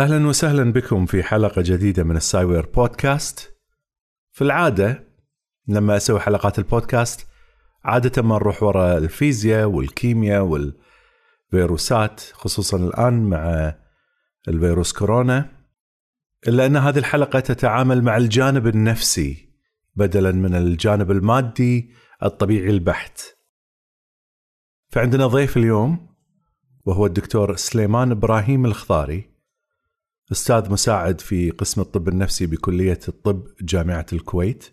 أهلا وسهلا بكم في حلقة جديدة من السايوير بودكاست. في العادة لما أسوي حلقات البودكاست عادة ما نروح ورا الفيزياء والكيمياء والفيروسات خصوصا الآن مع الفيروس كورونا إلا أن هذه الحلقة تتعامل مع الجانب النفسي بدلا من الجانب المادي الطبيعي البحت. فعندنا ضيف اليوم وهو الدكتور سليمان إبراهيم الخضاري أستاذ مساعد في قسم الطب النفسي بكلية الطب جامعة الكويت.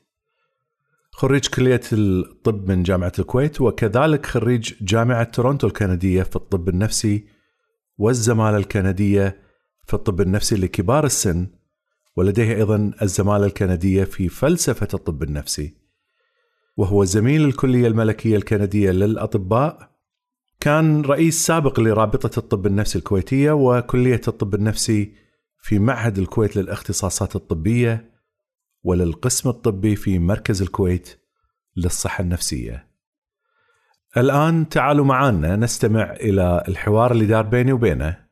خريج كلية الطب من جامعة الكويت وكذلك خريج جامعة تورونتو الكندية في الطب النفسي والزمالة الكندية في الطب النفسي لكبار السن ولديه أيضا الزمالة الكندية في فلسفة الطب النفسي. وهو زميل الكلية الملكية الكندية للأطباء كان رئيس سابق لرابطة الطب النفسي الكويتية وكلية الطب النفسي في معهد الكويت للاختصاصات الطبية وللقسم الطبي في مركز الكويت للصحة النفسية. الآن تعالوا معنا نستمع إلى الحوار اللي دار بيني وبينه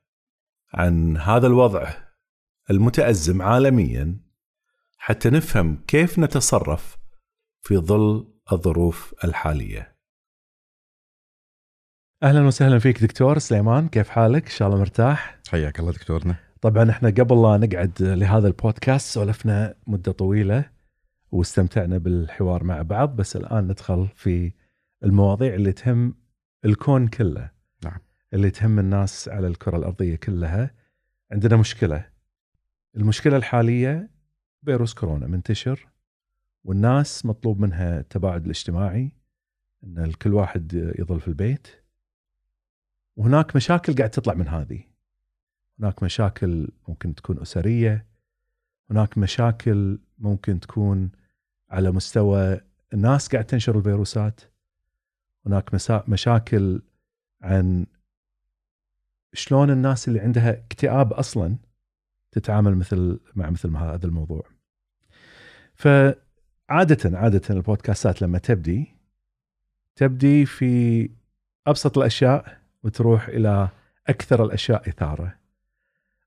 عن هذا الوضع المتأزم عالميا حتى نفهم كيف نتصرف في ظل الظروف الحالية. أهلا وسهلا فيك دكتور سليمان كيف حالك؟ إن شاء الله مرتاح؟ حياك الله دكتورنا طبعا إحنا قبل لا نقعد لهذا البودكاست سولفنا مدة طويلة واستمتعنا بالحوار مع بعض بس الآن ندخل في المواضيع اللي تهم الكون كله. نعم. اللي تهم الناس على الكرة الأرضية كلها. عندنا مشكلة. المشكلة الحالية فيروس كورونا منتشر والناس مطلوب منها التباعد الاجتماعي إن الكل واحد يظل في البيت. وهناك مشاكل قاعد تطلع من هذه. هناك مشاكل ممكن تكون أسرية هناك مشاكل ممكن تكون على مستوى الناس قاعد تنشر الفيروسات هناك مشاكل عن شلون الناس اللي عندها اكتئاب أصلا تتعامل مثل مع مثل هذا الموضوع فعادة عادة البودكاستات لما تبدي تبدي في أبسط الأشياء وتروح إلى أكثر الأشياء إثارة.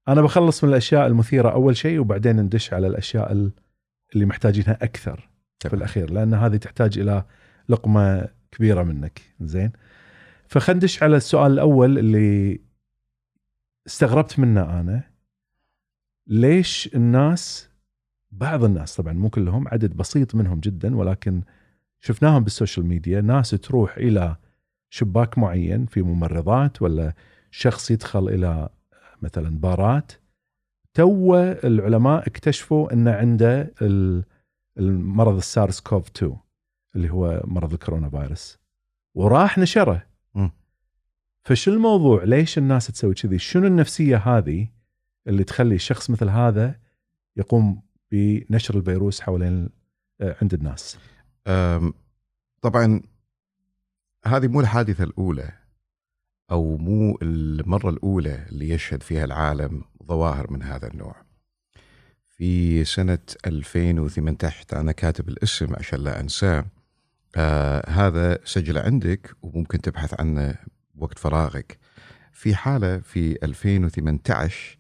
أنا بخلص من الأشياء المثيرة أول شيء وبعدين ندش على الأشياء ال- اللي محتاجينها أكثر في تمام. الأخير لأن هذه تحتاج إلى لقمة كبيرة منك. زين؟ فخلينا ندش على السؤال الأول اللي استغربت منه أنا. ليش الناس بعض الناس طبعا مو كلهم عدد بسيط منهم جدا ولكن شفناهم بال social media ناس تروح إلى شباك معين في ممرضات ولا شخص يدخل إلى مثلا بارات تو العلماء اكتشفوا إن عنده ال- المرض السارس كوف 2 اللي هو مرض الكورونا فيروس. وراح نشره. مم. فشو الموضوع؟ ليش الناس تسوي كذي؟ شنو النفسية هذه اللي تخلي شخص مثل هذا يقوم بنشر الفيروس حوالين آه، عند الناس؟ طبعا هذه مو الحادثة الأولى. أو مو المرة الأولى اللي يشهد فيها العالم ظواهر من هذا النوع. في سنة 2018 أنا كاتب الاسم عشان لا أنساه. آه هذا سجل عندك وممكن تبحث عنه وقت فراغك. في حالة في 2018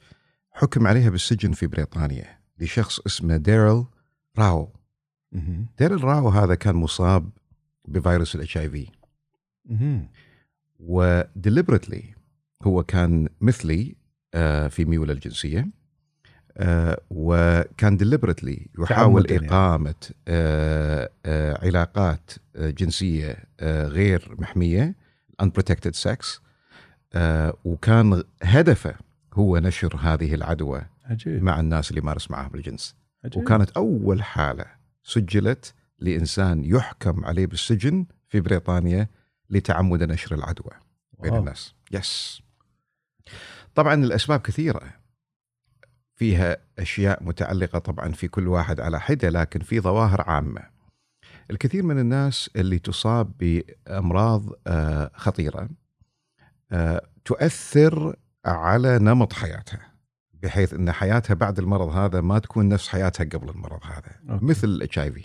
حكم عليها بالسجن في بريطانيا لشخص اسمه ديرل راو. ديرل راو هذا كان مصاب بفيروس الاتش اي في. وديليبرتلي هو كان مثلي آه، في ميوله الجنسية آه، وكان ديليبرتلي يحاول. إقامة آه، علاقات جنسية غير محمية unprotected sex وكان هدفه هو نشر هذه العدوى عجيب مع الناس اللي مارس معهم الجنس عجيب. وكانت أول حالة سجلت لإنسان يحكم عليه بالسجن في بريطانيا لتعمد نشر العدوى بين واو. الناس. yes طبعا الأسباب كثيرة. فيها أشياء متعلقة طبعا في كل واحد على حدة لكن في ظواهر عامة. الكثير من الناس اللي تصاب بأمراض آه، خطيرة آه، تؤثر على نمط حياتها بحيث إن حياتها بعد المرض هذا ما تكون نفس حياتها قبل المرض هذا. okay. مثل ال HIV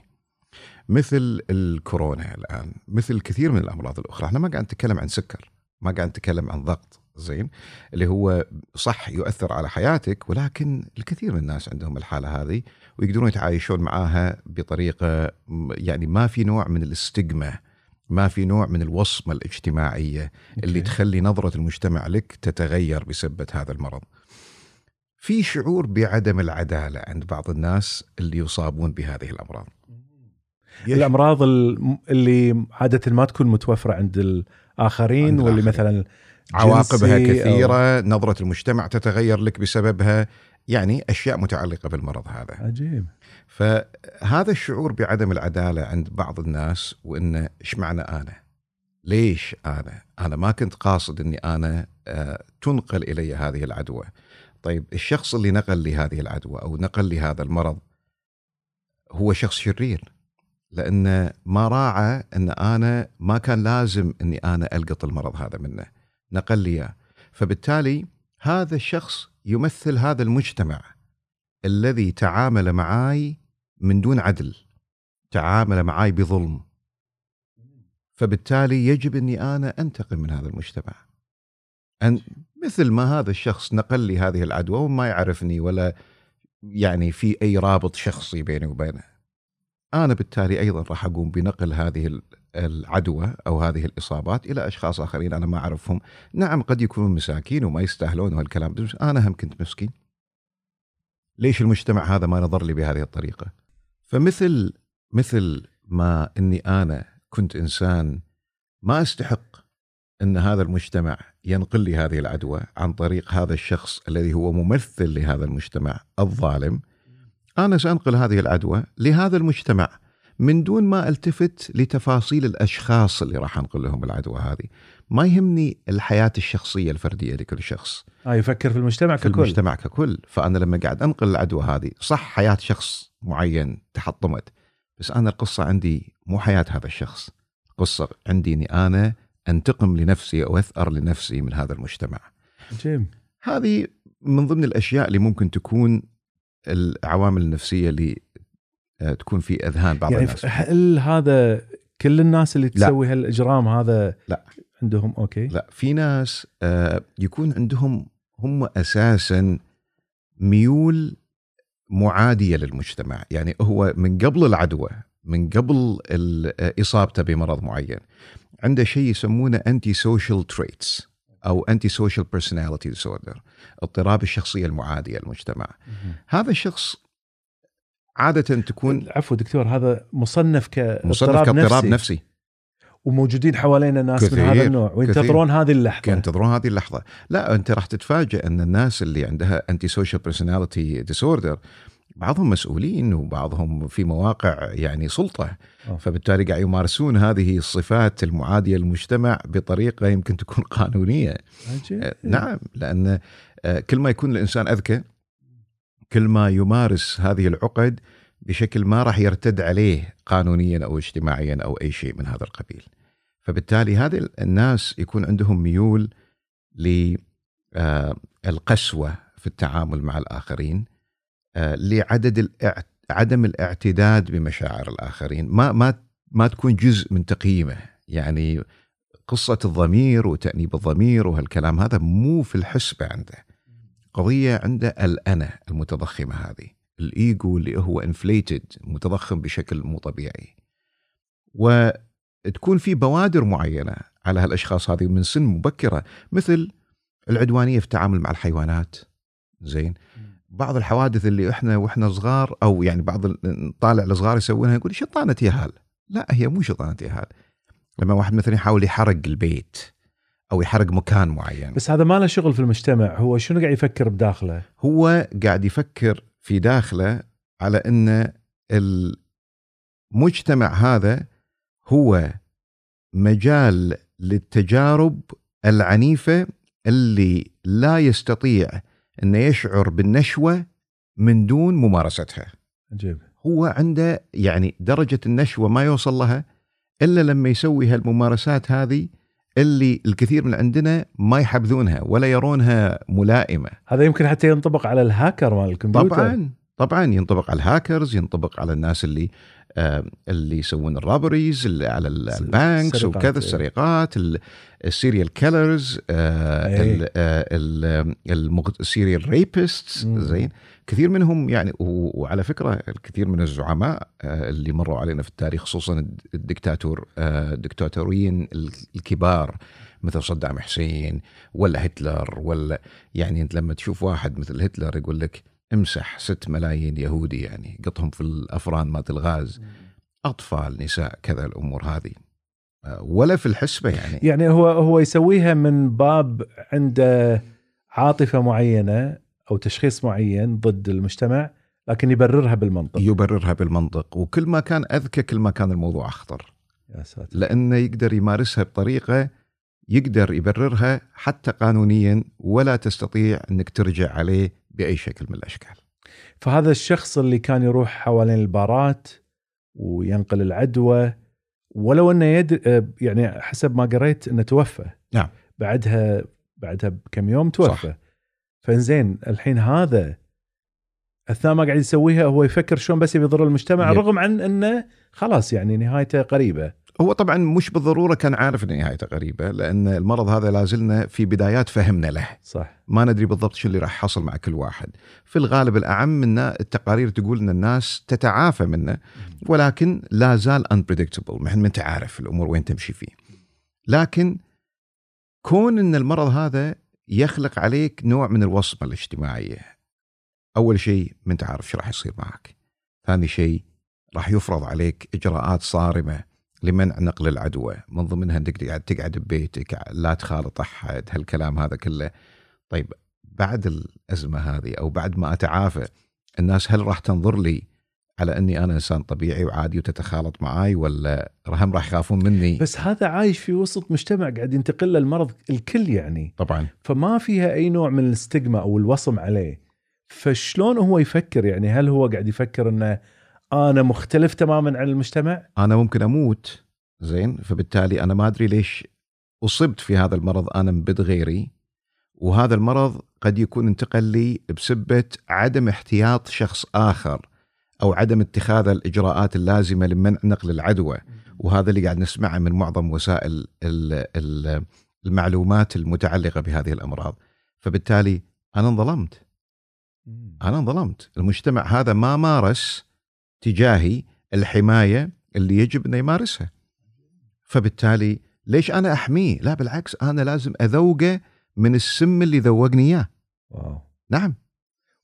مثل الكورونا الآن مثل كثير من الأمراض الأخرى إحنا ما قاعد نتكلم عن سكر ما قاعد نتكلم عن ضغط زين اللي هو صح يؤثر على حياتك ولكن الكثير من الناس عندهم الحالة هذه ويقدرون يتعايشون معاها بطريقة يعني ما في نوع من الاستجمة ما في نوع من الوصمة الاجتماعية اللي أوكي. تخلي نظرة المجتمع لك تتغير بسبه هذا المرض. في شعور بعدم العدالة عند بعض الناس اللي يصابون بهذه الأمراض. الأمراض ال- اللي عادة ما تكون متوفرة عند الآخرين عند واللي. مثلا عواقبها جنسي أو- كثيرة، نظرة المجتمع تتغير لك بسببها، يعني أشياء متعلقة بالمرض هذا. عجيب فهذا الشعور بعدم العدالة عند بعض الناس وإنه إيش معنى أنا؟ ليش أنا؟ أنا ما كنت قاصد إني أنا آه، تنقل إلي هذه العدوى. طيب الشخص اللي نقل لي هذه العدوى أو نقل لي هذا المرض هو شخص شرير لأنه ما راعى أن أنا ما كان لازم أني أنا ألقط المرض هذا منه. نقل لي إياه. فبالتالي هذا الشخص يمثل هذا المجتمع الذي تعامل معاي من دون عدل تعامل معاي بظلم فبالتالي يجب أني أنا انتقم من هذا المجتمع أن مثل ما هذا الشخص نقل لي هذه العدوى وما يعرفني ولا يعني في أي رابط شخصي بيني وبينه أنا بالتالي أيضا راح أقوم بنقل هذه ال- العدوى أو هذه الإصابات إلى أشخاص آخرين أنا ما أعرفهم. نعم قد يكونون مساكين وما يستاهلون وهالكلام بس أنا هم كنت مسكين. ليش المجتمع هذا ما نظر لي بهذه الطريقة؟ فمثل مثل ما إني أنا كنت إنسان ما أستحق إن هذا المجتمع ينقل لي هذه العدوى عن طريق هذا الشخص الذي هو ممثل لهذا المجتمع الظالم أنا سأنقل هذه العدوى لهذا المجتمع من دون ما ألتفت لتفاصيل الأشخاص اللي راح أنقل لهم العدوى هذه. ما يهمني الحياة الشخصية الفردية لكل شخص. آه يفكر في المجتمع في ككل. المجتمع ككل. فأنا لما قاعد أنقل العدوى هذه صح حياة شخص معين تحطمت بس أنا القصة عندي مو حياة هذا الشخص. القصة عندي إني أنا أنتقم لنفسي أو أثأر لنفسي من هذا المجتمع. عجيب هذه من ضمن الأشياء اللي ممكن تكون العوامل النفسية اللي آه، تكون في أذهان بعض يعني الناس. هل هذا كل الناس اللي لا. تسوي هالإجرام هذا لا. عندهم؟ أوكي. لا في ناس آه، يكون عندهم هم أساسا ميول معادية للمجتمع. يعني هو من قبل العدوى من قبل آه، إصابته بمرض معين. عنده شيء يسمونه antisocial traits أو antisocial personality disorder اضطراب الشخصية المعادية للمجتمع. هذا الشخص عاده تكون عفوا دكتور هذا مصنف كاضطراب مصنف كاضطراب نفسي, نفسي. وموجودين حوالينا ناس من كثير، هذا النوع وينتظرون هذه اللحظة. ينتظرون هذه اللحظة؟ لا أنت راح تتفاجئ أن الناس اللي عندها antisocial personality disorder بعضهم مسؤولين وبعضهم في مواقع يعني سلطة أوه. فبالتالي قاعد يمارسون هذه الصفات المعادية للمجتمع بطريقة يمكن تكون قانونية عجيب. آه، نعم لأن آه، كل ما يكون الإنسان أذكى كل ما يمارس هذه العقد بشكل ما راح يرتد عليه قانونيا أو اجتماعيا أو أي شيء من هذا القبيل. فبالتالي هذه الناس يكون عندهم ميول للقسوه في التعامل مع الآخرين آه، لعدد الاع- عدم الاعتداد بمشاعر الآخرين. ما ما ما تكون جزء من تقييمه. يعني قصة الضمير وتأنيب الضمير وهالكلام هذا مو في الحسبة عنده. قضية عنده الأنا المتضخمة هذه. الإيجو اللي هو انفليتد متضخم بشكل مو طبيعي. وتكون في بوادر معينة على هالأشخاص هذه من سن مبكرة مثل العدوانية في التعامل مع الحيوانات. زين؟ بعض الحوادث اللي إحنا وإحنا صغار أو يعني بعض ال- طالع الصغار يسوونها يقول شطانه يهال لا هي مو شطانه يهال لما واحد مثلا يحاول يحرق البيت أو يحرق مكان معين. بس هذا ما له شغل في المجتمع. هو شنو قاعد يفكر بداخله؟ هو قاعد يفكر في داخله على إن المجتمع هذا هو مجال للتجارب العنيفة اللي لا يستطيع إنه يشعر بالنشوة من دون ممارستها. عجيب. هو عنده يعني درجة النشوة ما يوصل لها إلا لما يسوي هالممارسات هذه اللي الكثير من عندنا ما يحبذونها ولا يرونها ملائمة. هذا يمكن حتى ينطبق على الهاكر مال الكمبيوتر. طبعا طبعا ينطبق على الهاكرز ينطبق على الناس اللي اللي يسوون ال robberies اللي على ال banks وكذا السرقات ال serial killers ال serial rapists زين. كثير منهم يعني وعلى فكرة الكثير من الزعماء آه اللي مروا علينا في التاريخ خصوصا الدكتاتور آه الدكتاتوريين الكبار مثل صدام حسين ولا هتلر ولا يعني أنت لما تشوف واحد مثل هتلر يقول لك امسح 6 ملايين يهودي يعني قطهم في الأفران مالت الغاز. أطفال نساء كذا الأمور هذه. ولا في الحسبة يعني. يعني هو هو يسويها من باب عنده عاطفة معينة أو تشخيص معين ضد المجتمع لكن يبررها بالمنطق. يبررها بالمنطق. وكل ما كان أذكى كل ما كان الموضوع أخطر. يا ساتر. لأنه يقدر يمارسها بطريقة يقدر يبررها حتى قانونيا ولا تستطيع أنك ترجع عليه بأي شكل من الأشكال. فهذا الشخص اللي كان يروح حوالين البارات وينقل العدوى ولو أنه يد يعني حسب ما قريت إنه توفى. نعم. بعدها بعدها بكم يوم توفى. صح. فإنزين الحين هذا اثناء ما قاعد يسويها هو يفكر شلون بس يضر المجتمع يب. رغم عن إنه خلاص يعني نهايته قريبة. هو طبعا مش بالضرورة كان عارف ان نهايته قريبه لأن المرض هذا لازلنا في بدايات فهمنا له. صح. ما ندري بالضبط شو اللي راح يحصل مع كل واحد. في الغالب الأعم من التقارير تقول إن الناس تتعافى منه ولكن لا زال unpredictable ما انت عارف الأمور وين تمشي فيه. لكن كون إن المرض هذا يخلق عليك نوع من الوصمة الاجتماعية أول شيء ما أنت عارف شو راح يصير معك. ثاني شيء راح يفرض عليك إجراءات صارمة. لمنع نقل العدوى. من ضمنها أنك تقعد تقعد ببيتك لا تخالط أحد هالكلام هذا كله. طيب بعد الأزمة هذه أو بعد ما أتعافى الناس هل راح تنظر لي على أني أنا إنسان طبيعي وعادي وتتخالط معاي ولا هم راح يخافون مني؟ بس هذا عايش في وسط مجتمع قاعد ينتقل له المرض الكل يعني. طبعا. فما فيها أي نوع من الاستجما أو الوصم عليه. فشلون هو يفكر يعني؟ هل هو قاعد يفكر إنه أنا مختلف تماما عن المجتمع؟ أنا ممكن أموت زين فبالتالي أنا ما أدري ليش أصبت في هذا المرض أنا من بد غيري وهذا المرض قد يكون انتقل لي بسبة عدم احتياط شخص آخر أو عدم اتخاذ الإجراءات اللازمة لمنع نقل العدوى. وهذا اللي قاعد نسمعه من معظم وسائل المعلومات المتعلقة بهذه الأمراض. فبالتالي أنا انظلمت. أنا انظلمت. المجتمع هذا ما مارس تجاهي الحماية اللي يجب انه يمارسها. فبالتالي ليش أنا أحميه؟ لا بالعكس أنا لازم أذوقه من السم اللي ذوقني إياه. واو. نعم.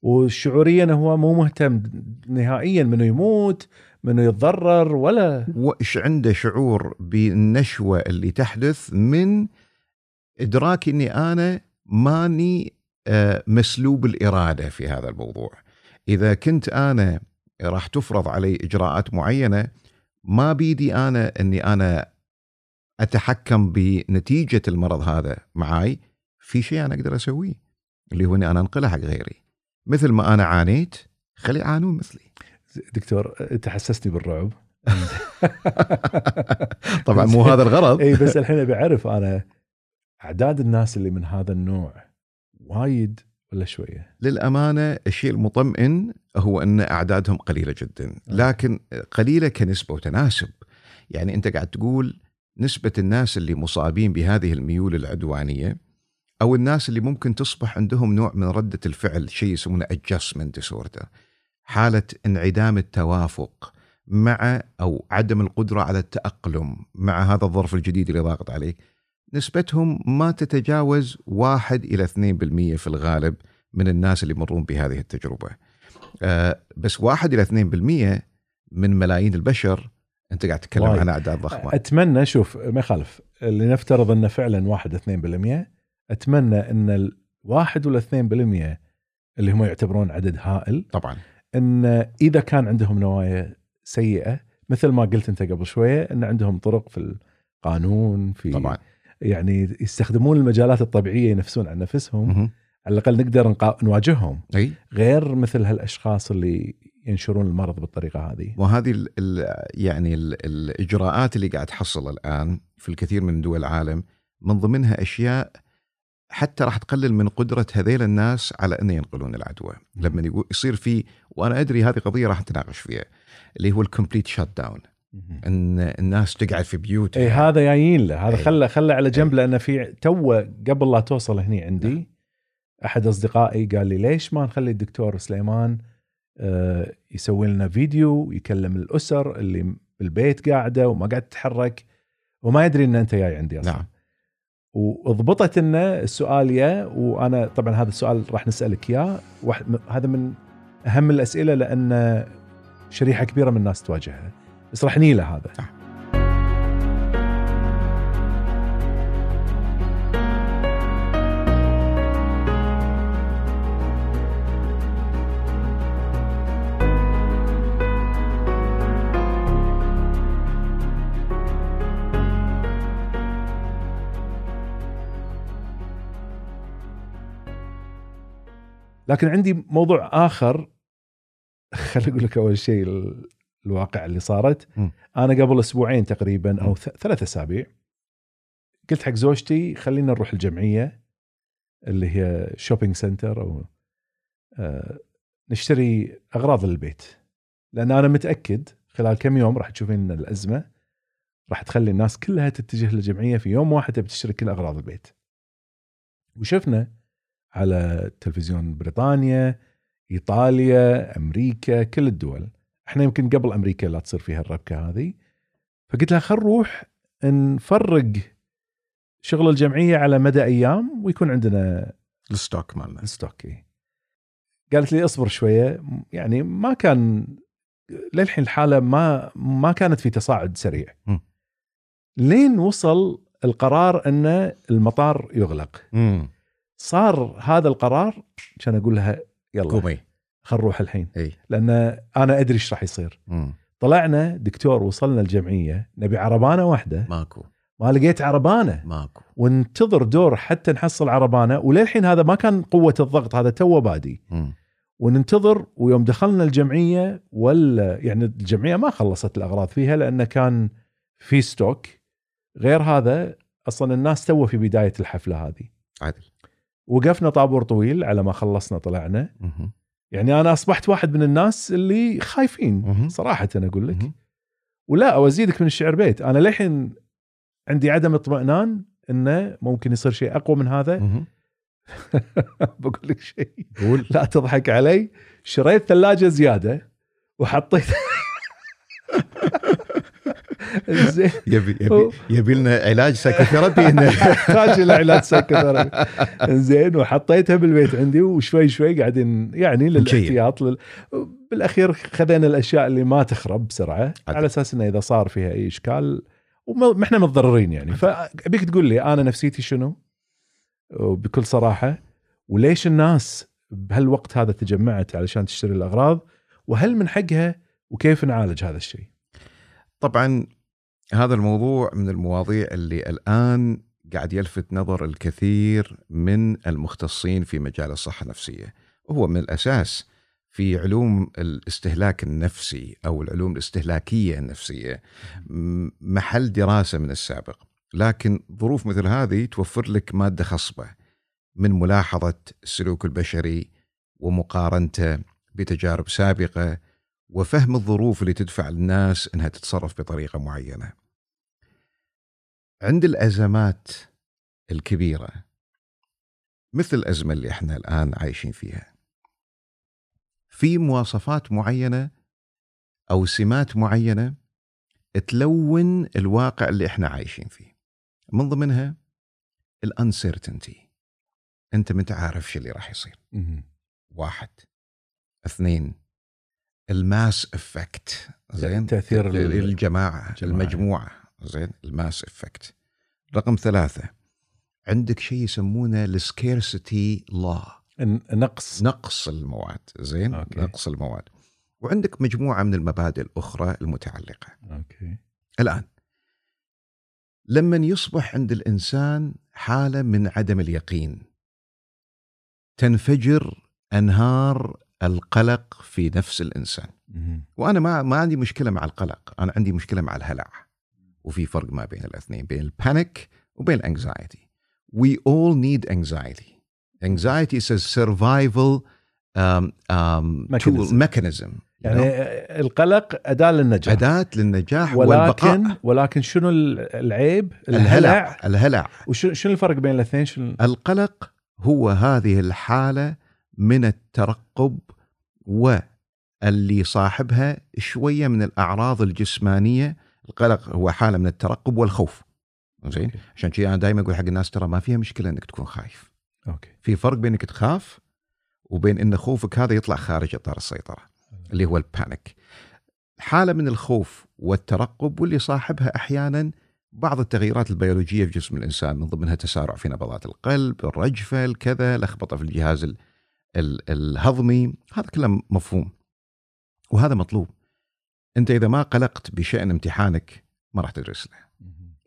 وشعوريا هو مو مهتم نهائيا منه يموت منه يتضرر ولا وش عنده شعور بالنشوة اللي تحدث من إدراك إني أنا ماني آه، مسلوب الإرادة في هذا الموضوع. إذا كنت أنا راح تفرض علي إجراءات معينة. ما بيدي أنا إني أنا أتحكم بنتيجة المرض هذا معاي. في شيء أنا أقدر أسويه اللي هو إني أنا أنقله حق غيري. مثل ما أنا عانيت خلي يعانون مثلي. دكتور أنت حسستني بالرعب. طبعا مو هذا الغرض. إي بس الحين أبي أعرف أنا أعداد الناس اللي من هذا النوع وايد ولا شوية؟ للأمانة الشيء المطمئن هو أن أعدادهم قليلة جدا، آه. لكن قليلة كنسبة وتناسب. يعني أنت قاعد تقول نسبة الناس اللي مصابين بهذه الميول العدوانية أو الناس اللي ممكن تصبح عندهم نوع من ردة الفعل شيء يسمونه adjustment disorder حالة انعدام التوافق مع أو عدم القدرة على التأقلم مع هذا الظرف الجديد اللي ضاغط عليك نسبتهم ما تتجاوز 1 إلى 2% في الغالب من الناس اللي يمرون بهذه التجربة. آه، بس 1 إلى 2% من ملايين البشر أنت قاعد تتكلم. عن أعداد ضخمة. أتمنى شوف ما يخالف. اللي نفترض انه فعلا 1 2% أتمنى أن الواحد ولا 2% اللي هم يعتبرون عدد هائل طبعا. أن إذا كان عندهم نوايا سيئة مثل ما قلت أنت قبل شوية أن عندهم طرق في القانون في طبعا. يعني يستخدمون المجالات الطبيعية ينفسون عن نفسهم. على الأقل نقدر نقا- نواجههم. أي. غير مثل هالأشخاص اللي ينشرون المرض بالطريقة هذه. وهذه ال ال يعني ال الإجراءات اللي قاعد تحصل الآن في الكثير من دول العالم من ضمنها أشياء حتى راح تقلل من قدرة هذيل الناس على أن ينقلون العدوى. لما يصير في وأنا أدري هذه قضية راح نتناقش فيها اللي هو ال complete shutdown إن الناس تقعد في بيوتها اي هذا جايين له. هذا إيه. خله خله على جنب إيه. لأنه في تو قبل لا توصل هني نعم. عندي أحد أصدقائي قال لي ليش ما نخلي الدكتور سليمان آه، يسوي لنا فيديو يكلم الأسر اللي بالبيت قاعدة وما قاعد تتحرك؟ وما يدري إن أنت جاي عندي أصلا. نعم. وضبطت انه السؤال يا وأنا طبعا هذا السؤال راح نسألك اياه هذا من أهم الأسئلة لأن شريحة كبيرة من الناس تواجهها. بس راح نيله هذا صح. لكن عندي موضوع آخر خليني أقول لك أول شيء الواقع اللي صارت م. أنا قبل أسبوعين تقريبا أو م. ث- ثلاث أسابيع قلت حق زوجتي خلينا نروح الجمعية اللي هي shopping center أو آه، نشتري أغراض للبيت لأن أنا متأكد خلال كم يوم راح تشوفين الأزمة راح تخلي الناس كلها تتجه للجمعية في يوم واحد تبي تشتري كل أغراض البيت وشفنا على تلفزيون بريطانيا إيطاليا أمريكا كل الدول إحنا يمكن قبل أمريكا لا تصير فيها الربكة هذه فقلت لها خل نروح نفرق شغل الجمعية على مدى أيام ويكون عندنا ال stock مالنا. stock إيه. قالت لي اصبر شوية يعني ما كان للحين الحالة ما ما كانت في تصاعد سريع. م. لين وصل القرار إن المطار يغلق. امم صار هذا القرار كان أقول لها يلا. قومي. خل نروح الحين. إي. لأن أنا أدري إيش راح يصير. مم. طلعنا دكتور وصلنا الجمعية نبي عربانة واحدة. ماكو. ما لقيت عربانة. ماكو. وننتظر دور حتى نحصل عربانة. وللحين هذا ما كان قوة الضغط هذا تو بادي. مم. وننتظر ويوم دخلنا الجمعية ولا يعني الجمعية ما خلصت الأغراض فيها لأنه كان في stock. غير هذا أصلا الناس تو في بداية الحفلة هذه. عدل وقفنا طابور طويل على ما خلصنا طلعنا. مهم. يعني أنا أصبحت واحد من الناس اللي خايفين. صراحة أنا أقول لك. ولا أزيدك من الشعر بيت أنا للحين عندي عدم اطمئنان إنه ممكن يصير شيء أقوى من هذا. بقول لك شيء لا تضحك علي شريت ثلاجة زيادة وحطيت يبي يبي يبي لنا علاج psychotherapy هنا. يحتاج إلى علاج psychotherapy زين وحطيتها بالبيت عندي وشوي شوي قاعدين يعني للاحتياط لل... بالأخير خذينا الأشياء اللي ما تخرب بسرعة عدل. على أساس انه إذا صار فيها أي إشكال وما إحنا متضررين يعني. فأبيك تقول لي أنا نفسيتي شنو؟ وبكل صراحة وليش الناس بهالوقت هذا تجمعت علشان تشتري الأغراض؟ وهل من حقها؟ وكيف نعالج هذا الشيء؟ طبعا هذا الموضوع من المواضيع اللي الآن قاعد يلفت نظر الكثير من المختصين في مجال الصحة النفسية. وهو من الأساس في علوم الاستهلاك النفسي أو العلوم الاستهلاكية النفسية محل دراسة من السابق. لكن ظروف مثل هذه توفر لك مادة خصبة من ملاحظة السلوك البشري ومقارنته بتجارب سابقة وفهم الظروف اللي تدفع الناس إنها تتصرف بطريقة معينة. عند الأزمات الكبيرة مثل الأزمة اللي إحنا الآن عايشين فيها. في مواصفات معينة أو سمات معينة تلون الواقع اللي إحنا عايشين فيه. من ضمنها ال uncertainty. أنت ما عارف شو اللي راح يصير. واحد اثنين ال mass effect. زين؟ تأثير ال- الجماعه الجماعة. المجموعة. زين؟ ال mass effect. رقم ثلاثة. عندك شيء يسمونه ال scarcity لا النقص نقص المواد. زين؟ okay. نقص المواد. وعندك مجموعة من المبادئ الأخرى المتعلقة. أوكي. الآن لما يصبح عند الإنسان حالة من عدم اليقين تنفجر أنهار القلق في نفس الإنسان مهم. وأنا ما ما عندي مشكلة مع القلق أنا عندي مشكلة مع الهلع وفي فرق ما بين الاثنين بين ال panic وبين ال anxiety we all need anxiety anxiety is a survival um, um, tool Mechanism. يعني know. القلق أداة للنجاح أداة للنجاح ولكن والبقاء ولكن شنو العيب؟ الهلع الهلع وشنو شنو الفرق بين الاثنين؟ شنو القلق هو هذه الحالة من الترقب واللي صاحبها شوية من الأعراض الجسمانية. القلق هو حالة من الترقب والخوف. زين. عشان كذا أنا دائما أقول حق الناس ترى ما فيها مشكلة أنك تكون خايف. أوكي. في فرق بينك تخاف وبين إن خوفك هذا يطلع خارج إطار السيطرة اللي هو ال panic. حالة من الخوف والترقب واللي صاحبها أحيانا بعض التغييرات البيولوجية في جسم الإنسان من ضمنها تسارع في نبضات القلب، الرجفة، الكذا، لخبطه في الجهاز ال- ال- الهضمي، هذا كله مفهوم. وهذا مطلوب. أنت إذا ما قلقت بشأن امتحانك ما راح تدرس له.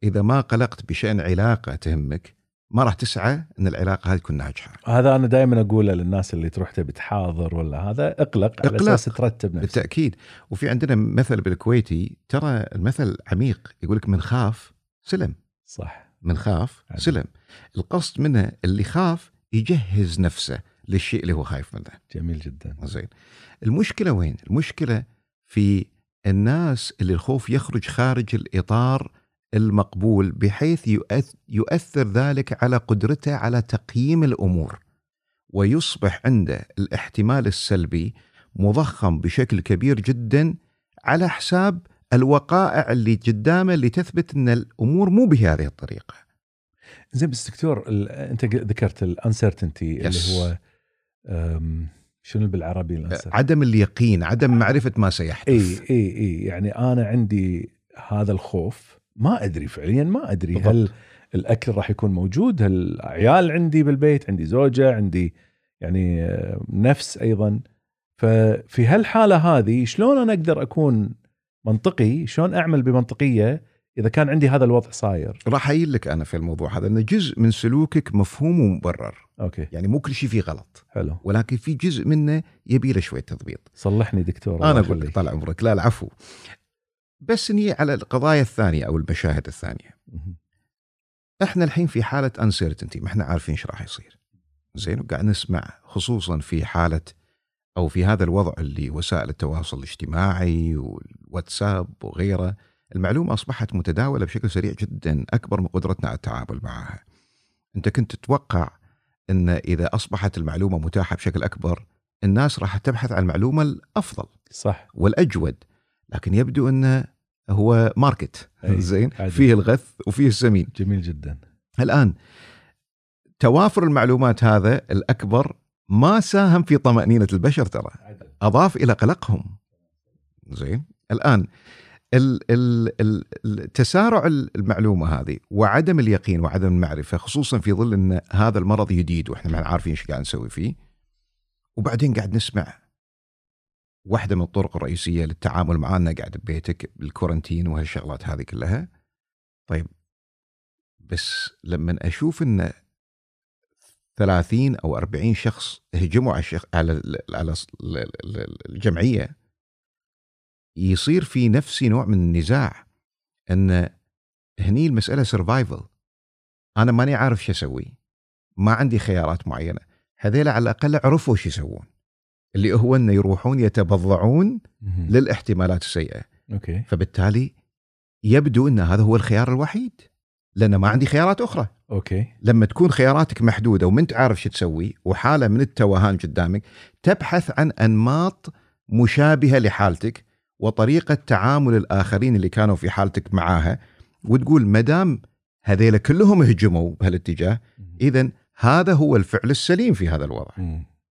إذا ما قلقت بشأن علاقة تهمك ما راح تسعى إن العلاقة هذه تكون ناجحة. هذا أنا دائما أقوله للناس اللي تروح تبي تحاضر ولا هذا اقلق على اقلق. أساس ترتب نفسك بالتأكيد وفي عندنا مثل بالكويتي ترى المثل عميق يقول لك من خاف سلم صح من خاف. سلم القصد منه اللي خاف يجهز نفسه للشيء اللي هو خايف منه جميل جدا زين المشكلة وين المشكلة في الناس اللي الخوف يخرج خارج الإطار المقبول بحيث يؤث- يؤثر ذلك على قدرته على تقييم الأمور ويصبح عنده الاحتمال السلبي مضخم بشكل كبير جدا على حساب الوقائع اللي قدامه اللي تثبت إن الأمور مو بهذه الطريقة. زين بس دكتور أنت ذكرت الانسرتينتي اللي. هو شنو بالعربي الانسرتينتي عدم اليقين، عدم معرفة ما سيحدث. إي إي إي يعني أنا عندي هذا الخوف ما أدري فعليا ما أدري بالضبط. هل الأكل راح يكون موجود هل عيال عندي بالبيت عندي زوجة عندي يعني نفس أيضا ففي هالحالة هذه شلون أنا أقدر أكون منطقي شلون أعمل بمنطقية إذا كان عندي هذا الوضع صاير راح أقول لك أنا في الموضوع هذا ان جزء من سلوكك مفهوم ومبرر، أوكي يعني مو كل شيء فيه غلط، حلو ولكن في جزء منه يبي له شوية تضبيط. صلحني دكتور أنا أقول لك. طال عمرك لا العفو. بس نيجي على القضايا الثانية أو المشاهد الثانية. إحنا الحين في حالة uncertainty ما إحنا عارفين إيش راح يصير. زين وقاعد نسمع خصوصا في حالة أو في هذا الوضع اللي وسائل التواصل الاجتماعي والواتساب وغيره المعلومة أصبحت متداولة بشكل سريع جدا أكبر من قدرتنا على التعامل معها. أنت كنت تتوقع إن إذا أصبحت المعلومة متاحة بشكل أكبر الناس راح تبحث عن المعلومة الأفضل صح. والأجود لكن يبدو انه هو ماركت. أي، زين. فيه الغث وفيه السمين. جميل جدا. الآن توافر المعلومات هذا الأكبر ما ساهم في طمأنينة البشر ترى. أضاف إلى قلقهم. زين؟ الآن ال- ال- ال- ال- تسارع المعلومة هذه وعدم اليقين وعدم المعرفة خصوصا في ظل إن هذا المرض جديد وإحنا ما عارفين إيش قاعد نسوي فيه وبعدين قاعد نسمع واحدة من الطرق الرئيسية للتعامل معنا قاعد ببيتك بالكورنتين وهالشغلات هذه كلها طيب بس لما أشوف إن 30 أو 40 شخص هجموا على. على الجمعية يصير في نفسي نوع من النزاع إن هني المسألة survival أنا ماني عارف شو أسوي. ما عندي خيارات معينة. هذيلا على الأقل عرفوا شو يسوون. اللي هو انه يروحون يتبضعون. للاحتمالات السيئة. أوكي. فبالتالي يبدو إن هذا هو الخيار الوحيد. لأن ما عندي خيارات أخرى. أوكي. لما تكون خياراتك محدودة وما أنت عارف شو تسوي وحالة من التوهان قدامك تبحث عن أنماط مشابهة لحالتك. وطريقة تعامل الآخرين اللي كانوا في حالتك معاها وتقول ما دام هذيلا كلهم هجموا بهالاتجاه اذا هذا هو الفعل السليم في هذا الوضع.